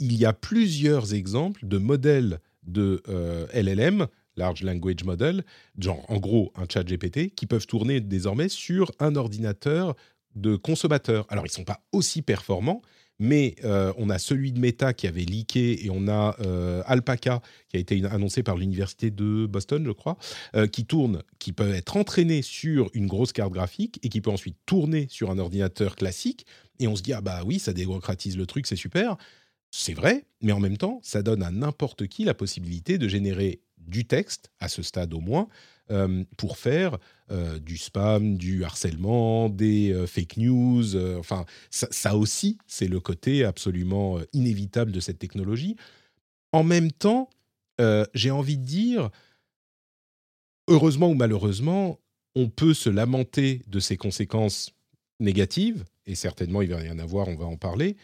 il y a plusieurs exemples de modèles de euh, LLM, Large Language Model, genre en gros un chat GPT, qui peuvent tourner désormais sur un ordinateur de consommateur. Alors ils ne sont pas aussi performants, mais euh, on a celui de Meta qui avait leaké et on a euh, Alpaca qui a été annoncé par l'université de Boston, je crois, qui tourne, qui peut être entraîné sur une grosse carte graphique et qui peut ensuite tourner sur un ordinateur classique. Et on se dit ah bah oui, ça démocratise le truc, c'est super. C'est vrai, mais en même temps, ça donne à n'importe qui la possibilité de générer du texte, à ce stade au moins, euh, pour faire euh, du spam, du harcèlement, des euh, fake news. enfin, ça, aussi, c'est le côté absolument inévitable de cette technologie. En même temps, j'ai envie de dire, heureusement ou malheureusement, on peut se lamenter de ces conséquences négatives, et certainement il va y en avoir, on va en parler,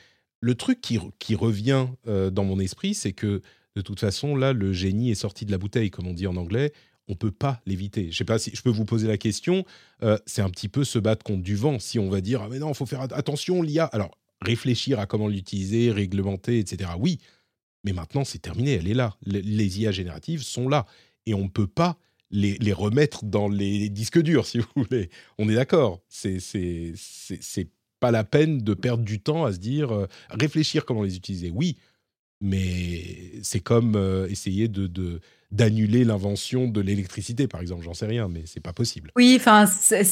le truc qui, revient euh, dans mon esprit, c'est que de toute façon, là, le génie est sorti de la bouteille, comme on dit en anglais. On peut pas l'éviter. Je sais pas si je peux vous poser la question. Euh, c'est un petit peu se battre contre du vent. Si on va dire ah mais non, faut faire attention l'IA. Alors réfléchir à comment l'utiliser, réglementer, etc. Oui, mais maintenant c'est terminé. Elle est là. Les, IA génératives sont là et on ne peut pas les, les, remettre dans les disques durs, si vous voulez. On est d'accord. C'est pas la peine de perdre du temps à se dire, euh, réfléchir comment les utiliser. Oui, mais c'est comme euh, essayer de, d'annuler l'invention de l'électricité, par exemple. J'en sais rien, mais c'est pas possible. Oui, enfin,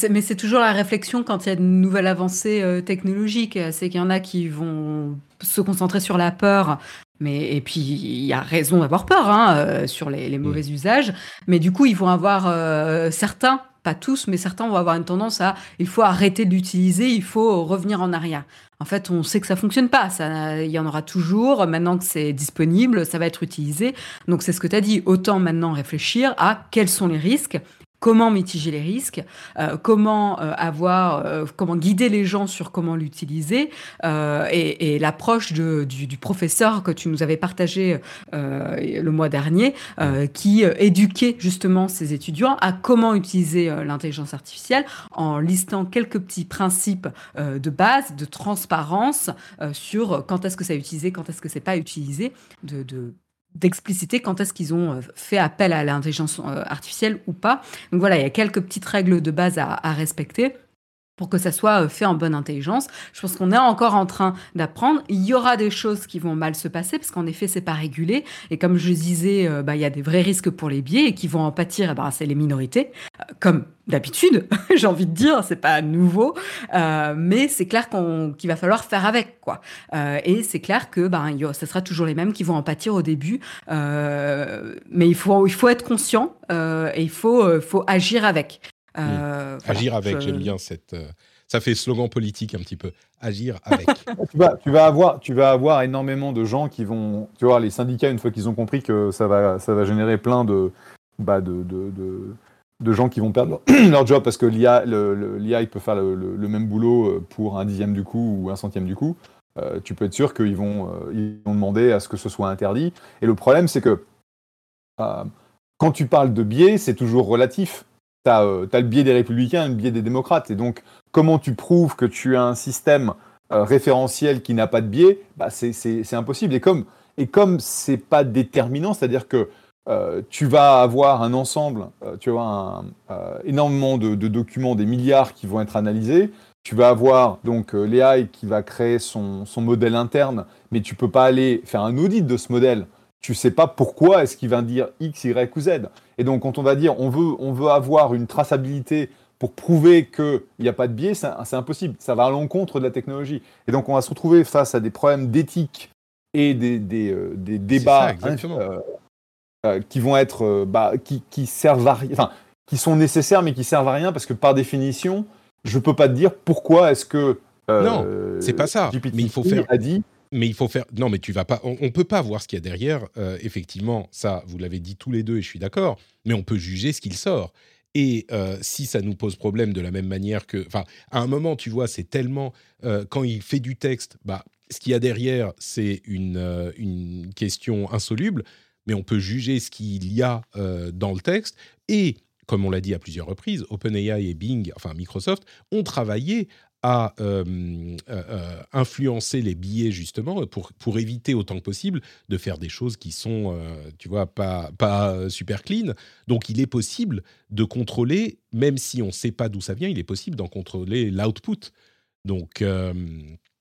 mais c'est toujours la réflexion quand il y a une nouvelle avancée euh, technologique. C'est qu'il y en a qui vont se concentrer sur la peur. Mais et puis il y a raison d'avoir peur hein, sur les, mauvais mmh. usages, mais du coup ils vont avoir certains pas tous, mais certains vont avoir une tendance à il faut arrêter de l'utiliser, il faut revenir en arrière. En fait, on sait que ça fonctionne pas. Ça, il y en aura toujours. Maintenant que c'est disponible, ça va être utilisé. Donc, c'est ce que tu as dit. Autant maintenant réfléchir à quels sont les risques comment mitiger les risques, euh, comment euh, avoir, euh, comment guider les gens sur comment l'utiliser, et, l'approche du, professeur que tu nous avais partagé le mois dernier, qui éduquait justement ses étudiants à comment utiliser l'intelligence artificielle en listant quelques petits principes de base, de transparence sur quand est-ce que ça est utilisé, quand est-ce que c'est pas utilisé, d'expliciter quand est-ce qu'ils ont euh, fait appel à l'intelligence euh, artificielle ou pas. Donc voilà, il y a quelques petites règles de base à, respecter pour que ça soit euh, fait en bonne intelligence. Je pense qu'on est encore en train d'apprendre. Il y aura des choses qui vont mal se passer parce qu'en effet, c'est pas régulé. Et comme je disais, bah, il y a des vrais risques pour les biais et qui vont en pâtir, ben, c'est les minorités, comme d'habitude, j'ai envie de dire, c'est pas nouveau, euh, mais c'est clair qu'il va falloir faire avec, quoi. Euh, et c'est clair que ben, ce sera toujours les mêmes qui vont en pâtir au début, euh, mais il faut, il faut être conscient et il faut, faut agir avec. Agir avec, j'aime bien cette ça fait slogan politique un petit peu. Agir avec. tu, vas, tu, vas avoir, tu vas avoir énormément de gens qui vont. Tu vois, les syndicats, une fois qu'ils ont compris que ça va, ça va générer plein de, bah de, de, de, gens qui vont perdre leur, job parce que l'IA, l'IA il peut faire le, même boulot euh, pour un dixième du coup ou un centième du coup. Euh, tu peux être sûr qu'ils vont, euh, ils vont demander à ce que ce soit interdit. Et le problème, c'est que quand tu parles de biais, c'est toujours relatif. Tu as, as, le biais des républicains et le biais des démocrates. Et donc, comment tu prouves que tu as un système euh, référentiel qui n'a pas de biais? Bah c'est impossible. Et comme et comme c'est pas déterminant, c'est-à-dire que euh, tu vas avoir un ensemble, euh, tu vas énormément de, documents, des milliards qui vont être analysés. Tu vas avoir donc l'AI qui va créer son, son, modèle interne, mais tu peux pas aller faire un audit de ce modèle. Tu sais pas pourquoi est-ce qu'il va dire X, Y ou Z. Et donc quand on va dire on veut, on veut avoir une traçabilité pour prouver qu'il n'y a pas de biais, c'est impossible. Ça va à l'encontre de la technologie. Et donc, on va se retrouver face à des problèmes d'éthique et des, des, euh, débats euh, euh, qui vont être, bah, qui, qui, servent à enfin, qui sont nécessaires, mais qui servent à rien parce que par définition, je peux pas te dire pourquoi est-ce que non, c'est pas ça. mais il faut faire. A dit, mais il faut faire. Non, mais tu vas pas. On, ne peut pas voir ce qu'il y a derrière. effectivement, ça, vous l'avez dit tous les deux, et je suis d'accord. Mais on peut juger ce qu'il sort. Et euh, si ça nous pose problème de la même manière que, enfin, à un moment, tu vois, c'est tellement euh, quand il fait du texte, bah, ce qu'il y a derrière, c'est une, euh, une question insoluble, mais on peut juger ce qu'il y a dans le texte et comme on l'a dit à plusieurs reprises, OpenAI et Bing, enfin Microsoft, ont travaillé à euh, euh, euh, influencer les billets justement pour, pour éviter autant que possible de faire des choses qui sont, tu vois, pas, pas super clean. Donc il est possible de contrôler, même si on ne sait pas d'où ça vient, il est possible d'en contrôler l'output. Donc.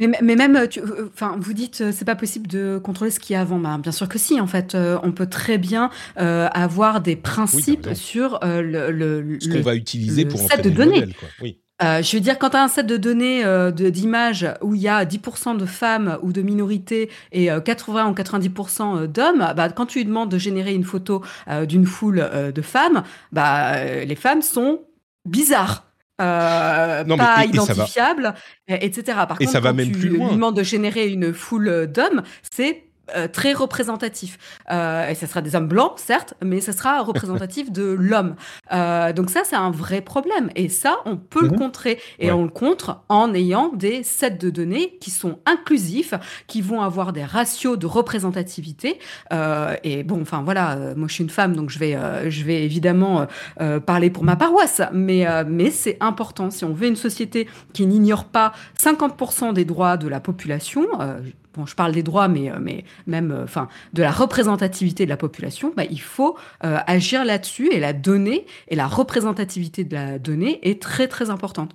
Mais, mais, même, enfin, vous dites, c'est pas possible de contrôler ce qu'il y a avant. Bah, bien sûr que si, en fait, on peut très bien avoir des principes sur le, le, ce qu'on va utiliser pour en de données. quoi. Oui. Euh, je veux dire, quand tu as un set de données euh, d'images où il y a 10% de femmes ou de minorités et 80 euh, ou 90% d'hommes, bah, quand tu lui demandes de générer une photo d'une foule de femmes, bah, les femmes sont bizarres. pas identifiables, etc. Par contre, ça va quand même tu plus loin. lui demandes de générer une foule d'hommes, c'est euh, très représentatif. Euh, et ce sera des hommes blancs, certes, mais ce sera représentatif de l'homme. Euh, donc ça, c'est un vrai problème. Et ça, on peut le mhm. contrer. Et on le contre en ayant des sets de données qui sont inclusifs, qui vont avoir des ratios de représentativité. et bon, enfin voilà, moi je suis une femme, donc je vais, je vais évidemment parler pour ma paroisse. Mais, mais c'est important. Si on veut une société qui n'ignore pas 50% des droits de la population, bon, je parle des droits, mais, euh, mais même euh, enfin, de la représentativité de la population, bah, il faut euh, agir là-dessus et la donnée et la représentativité de la donnée est très très importante.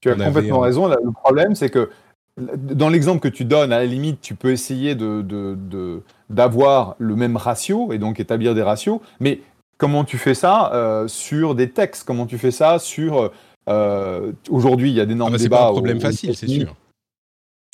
Tu as complètement raison. Le problème, c'est que dans l'exemple que tu donnes, à la limite, tu peux essayer de, d'avoir le même ratio et donc établir des ratios, mais comment tu fais ça sur des textes? Comment tu fais ça sur... Aujourd'hui, il y a d'énormes ah bah débats. C'est pas un problème facile, c'est sûr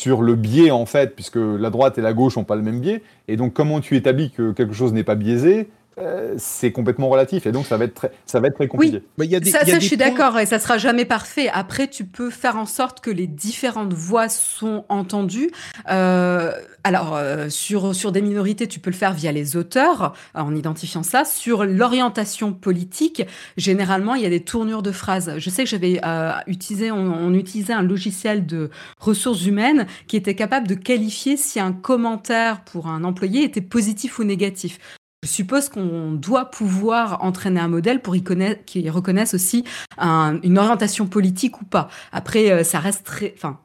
sur le biais en fait, puisque la droite et la gauche n'ont pas le même biais. Et donc comment tu établis que quelque chose n'est pas biaisé euh, c'est complètement relatif et donc ça va être très, ça va être très compliqué. Oui, y a des, ça, je suis d'accord et ça sera jamais parfait. Après, tu peux faire en sorte que les différentes voix sont entendues. Euh, alors euh, sur sur des minorités, tu peux le faire via les auteurs en identifiant ça. Sur l'orientation politique, généralement, il y a des tournures de phrases. Je sais que j'avais utilisé, on, on utilisait un logiciel de ressources humaines qui était capable de qualifier si un commentaire pour un employé était positif ou négatif. Je suppose qu'on doit pouvoir entraîner un modèle pour qu'il reconnaisse aussi une orientation politique ou pas. Après, euh, ça reste très, enfin,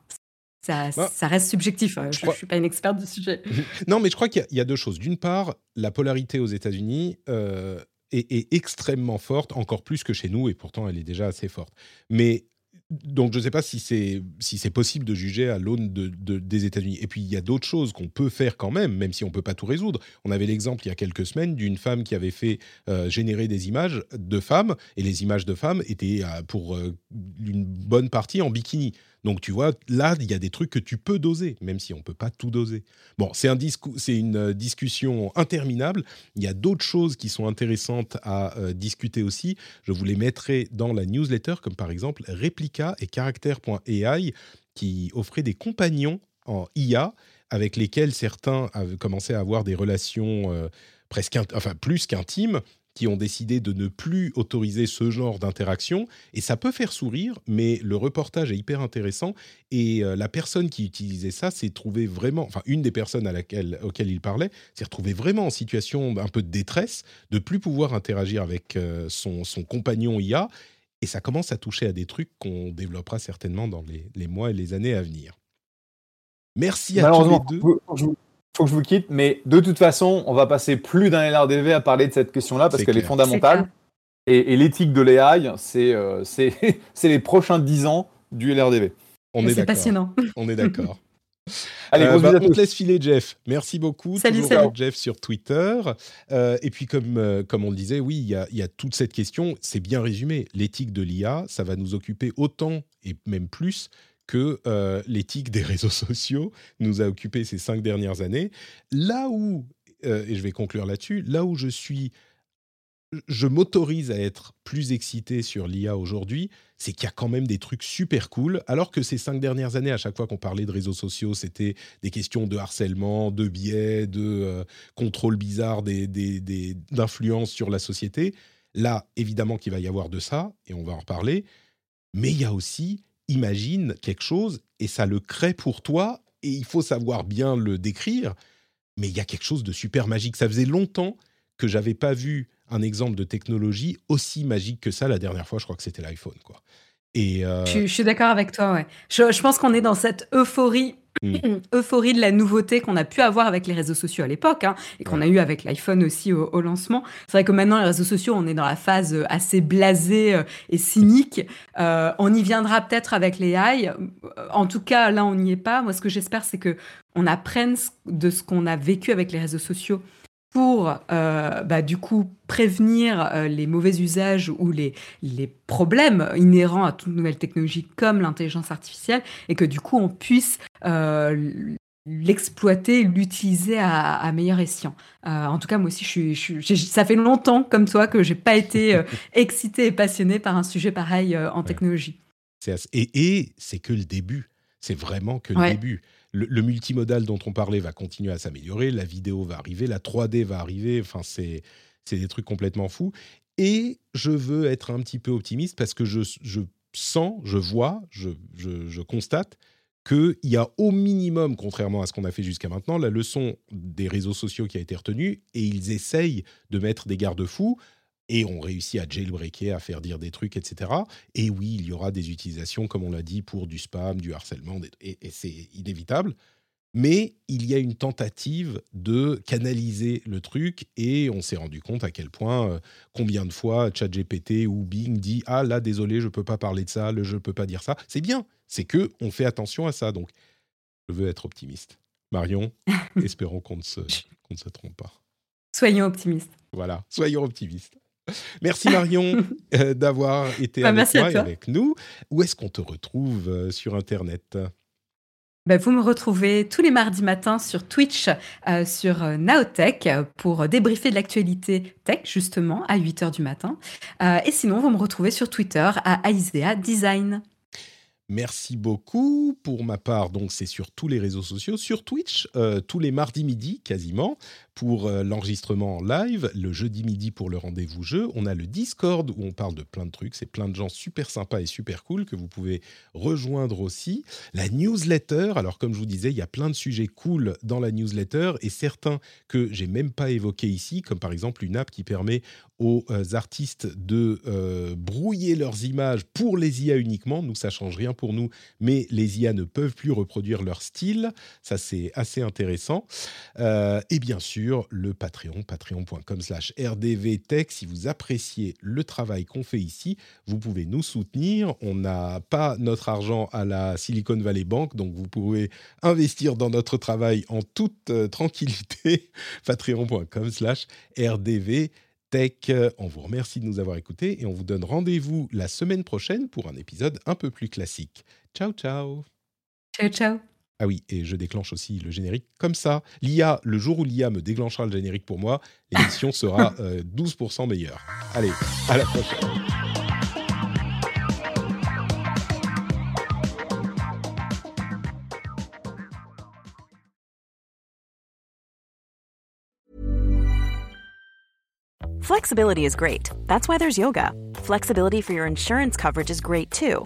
ça, bah, ça, reste subjectif. Euh, je ne suis pas une experte du sujet. non, mais je crois qu'il y, a deux choses. D'une part, la polarité aux États-Unis euh, est, est, extrêmement forte, encore plus que chez nous, et pourtant elle est déjà assez forte. Mais donc je ne sais pas si c'est si c'est possible de juger à l'aune de, des États-Unis. Et puis il y a d'autres choses qu'on peut faire quand même, même si on peut pas tout résoudre. On avait l'exemple il y a quelques semaines d'une femme qui avait fait euh, générer des images de femmes et les images de femmes étaient euh, pour une bonne partie en bikini. Donc tu vois, là, il y a des trucs que tu peux doser, même si on ne peut pas tout doser. Bon, c'est un une euh, discussion interminable. Il y a d'autres choses qui sont intéressantes à euh, discuter aussi. Je vous les mettrai dans la newsletter, comme par exemple Replica et Character.ai, qui offraient des compagnons en IA avec lesquels certains avaient commencé à avoir des relations euh, presque, enfin plus qu'intimes, qui ont décidé de ne plus autoriser ce genre d'interaction. Et ça peut faire sourire, mais le reportage est hyper intéressant. Et euh, la personne qui utilisait ça s'est trouvée vraiment, enfin une des personnes à laquelle, auxquelles il parlait, s'est retrouvée vraiment en situation un peu de détresse, de plus pouvoir interagir avec euh, son, son, compagnon IA. Et ça commence à toucher à des trucs qu'on développera certainement dans les, les, mois et les années à venir. Merci à tous les deux faut que je vous quitte, mais de toute façon, on va passer plus d'un LRDV à parler de cette question-là parce qu'elle est fondamentale. et, l'éthique de l'AI, euh, c'est les prochains 10 ans du LRDV. On est, C'est passionnant. On est d'accord. Allez, euh, bah, on te laisse filer, Jeff. Merci beaucoup. Salut, salut. Jeff sur Twitter. Euh, et puis, comme, comme on le disait, oui, il y a, y a, toute cette question. C'est bien résumé. L'éthique de l'IA, ça va nous occuper autant et même plus que euh, l'éthique des réseaux sociaux nous a occupé ces cinq dernières années. Là où, euh, et je vais conclure là-dessus, là où je suis, je m'autorise à être plus excité sur l'IA aujourd'hui, c'est qu'il y a quand même des trucs super cool, alors que ces cinq dernières années, à chaque fois qu'on parlait de réseaux sociaux, c'était des questions de harcèlement, de biais, de euh, contrôle bizarre d'influence sur la société. Là, évidemment qu'il va y avoir de ça, et on va en reparler, mais il y a aussi imagine quelque chose et ça le crée pour toi et il faut savoir bien le décrire. Mais il y a quelque chose de super magique. Ça faisait longtemps que j'avais pas vu un exemple de technologie aussi magique que ça. La dernière fois, je crois que c'était l'iPhone, quoi. Et euh, je, suis d'accord avec toi. Je, pense qu'on est dans cette euphorie. euphorie de la nouveauté qu'on a pu avoir avec les réseaux sociaux à l'époque hein, et qu'on a eu avec l'iPhone aussi au, lancement. C'est vrai que maintenant, les réseaux sociaux, on est dans la phase euh, assez blasée euh, et cynique. on y viendra peut-être avec les AI. En tout cas, là, on n'y est pas. Moi, ce que j'espère, c'est que on apprenne de ce qu'on a vécu avec les réseaux sociaux pour euh, bah, du coup prévenir euh, les mauvais usages ou les, les problèmes inhérents à toute nouvelle technologie comme l'intelligence artificielle et que du coup on puisse euh, l'exploiter, l'utiliser à, meilleur escient. en tout cas, moi aussi, je suis, ça fait longtemps comme toi que j'ai pas été excité et passionné par un sujet pareil en technologie. Et, et c'est que le début. C'est vraiment que le début le, multimodal dont on parlait va continuer à s'améliorer, la vidéo va arriver, la 3D va arriver, enfin c'est des trucs complètement fous. Et je veux être un petit peu optimiste parce que je, sens, je vois, je, je constate qu'il y a au minimum, contrairement à ce qu'on a fait jusqu'à maintenant, la leçon des réseaux sociaux qui a été retenue, et ils essayent de mettre des garde-fous et on réussit à jailbreaker, à faire dire des trucs, etc. Et oui, il y aura des utilisations, comme on l'a dit, pour du spam, du harcèlement, et, c'est inévitable. Mais il y a une tentative de canaliser le truc et on s'est rendu compte à quel point, euh, combien de fois ChatGPT ou Bing dit Ah là, désolé, je ne peux pas parler de ça, je ne peux pas dire ça. C'est bien, c'est que on fait attention à ça. Donc, je veux être optimiste. Marion, espérons qu'on ne, se, ne se trompe pas. Soyons optimistes. Voilà, soyons optimistes. Merci Marion euh, d'avoir été bah, avec toi et avec nous. Où est-ce qu'on te retrouve euh, sur Internet? Bah, vous me retrouvez tous les mardis matins sur Twitch, euh, sur Naotech, pour débriefer de l'actualité tech, justement, à 8h du matin. et sinon, vous me retrouvez sur Twitter à Aisea Design. Merci beaucoup. Pour ma part, donc c'est sur tous les réseaux sociaux, sur Twitch, tous les mardis midi quasiment pour euh, l'enregistrement en live, le jeudi midi pour le rendez-vous jeu. On a le Discord où on parle de plein de trucs. C'est plein de gens super sympas et super cool que vous pouvez rejoindre aussi. La newsletter, alors comme je vous disais, il y a plein de sujets cool dans la newsletter et certains que j'ai même pas évoqués ici, comme par exemple une app qui permet aux euh, artistes de euh, brouiller leurs images pour les IA uniquement. Nous, ça change rien pour nous, mais les IA ne peuvent plus reproduire leur style. Ça, c'est assez intéressant. et bien sûr, le Patreon, patreon.com slash rdvtech. Si vous appréciez le travail qu'on fait ici, vous pouvez nous soutenir. On n'a pas notre argent à la Silicon Valley Bank, donc vous pouvez investir dans notre travail en toute euh, tranquillité. patreon.com slash rdvtech. Tech. On vous remercie de nous avoir écoutés et on vous donne rendez-vous la semaine prochaine pour un épisode un peu plus classique. Ciao, ciao. Ciao, ciao. Ah oui, et je déclenche aussi le générique comme ça. L'IA, le jour où l'IA me déclenchera le générique pour moi, l'émission sera 12% meilleure. Allez, à la prochaine. Flexibility is great. That's why there's yoga. Flexibility for your insurance coverage is great too.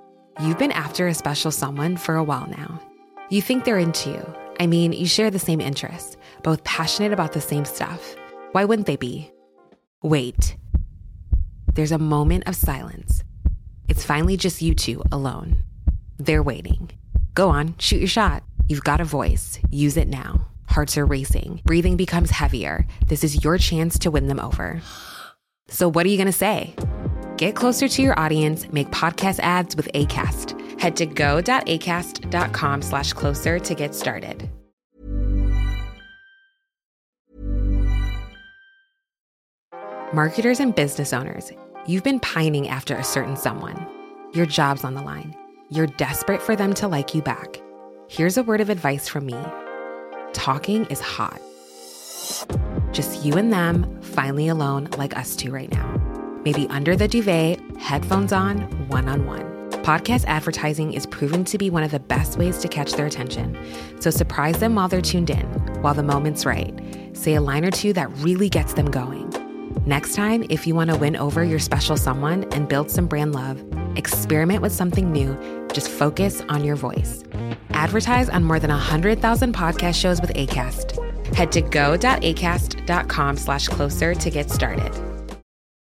You've been after a special someone for a while now. You think they're into you. I mean, you share the same interests, both passionate about the same stuff. Why wouldn't they be? Wait. There's a moment of silence. It's finally just you two alone. They're waiting. Go on, shoot your shot. You've got a voice. Use it now. Hearts are racing. Breathing becomes heavier. This is your chance to win them over. So, what are you going to say? Get closer to your audience, make podcast ads with ACAST. Head to go.acast.com slash closer to get started. Marketers and business owners, you've been pining after a certain someone. Your job's on the line. You're desperate for them to like you back. Here's a word of advice from me talking is hot. Just you and them, finally alone, like us two right now. Maybe under the duvet, headphones on, one on one. Podcast advertising is proven to be one of the best ways to catch their attention. So surprise them while they're tuned in, while the moment's right. Say a line or two that really gets them going. Next time, if you want to win over your special someone and build some brand love, experiment with something new. Just focus on your voice. Advertise on more than 100,000 podcast shows with ACAST. Head to go.acast.com slash closer to get started.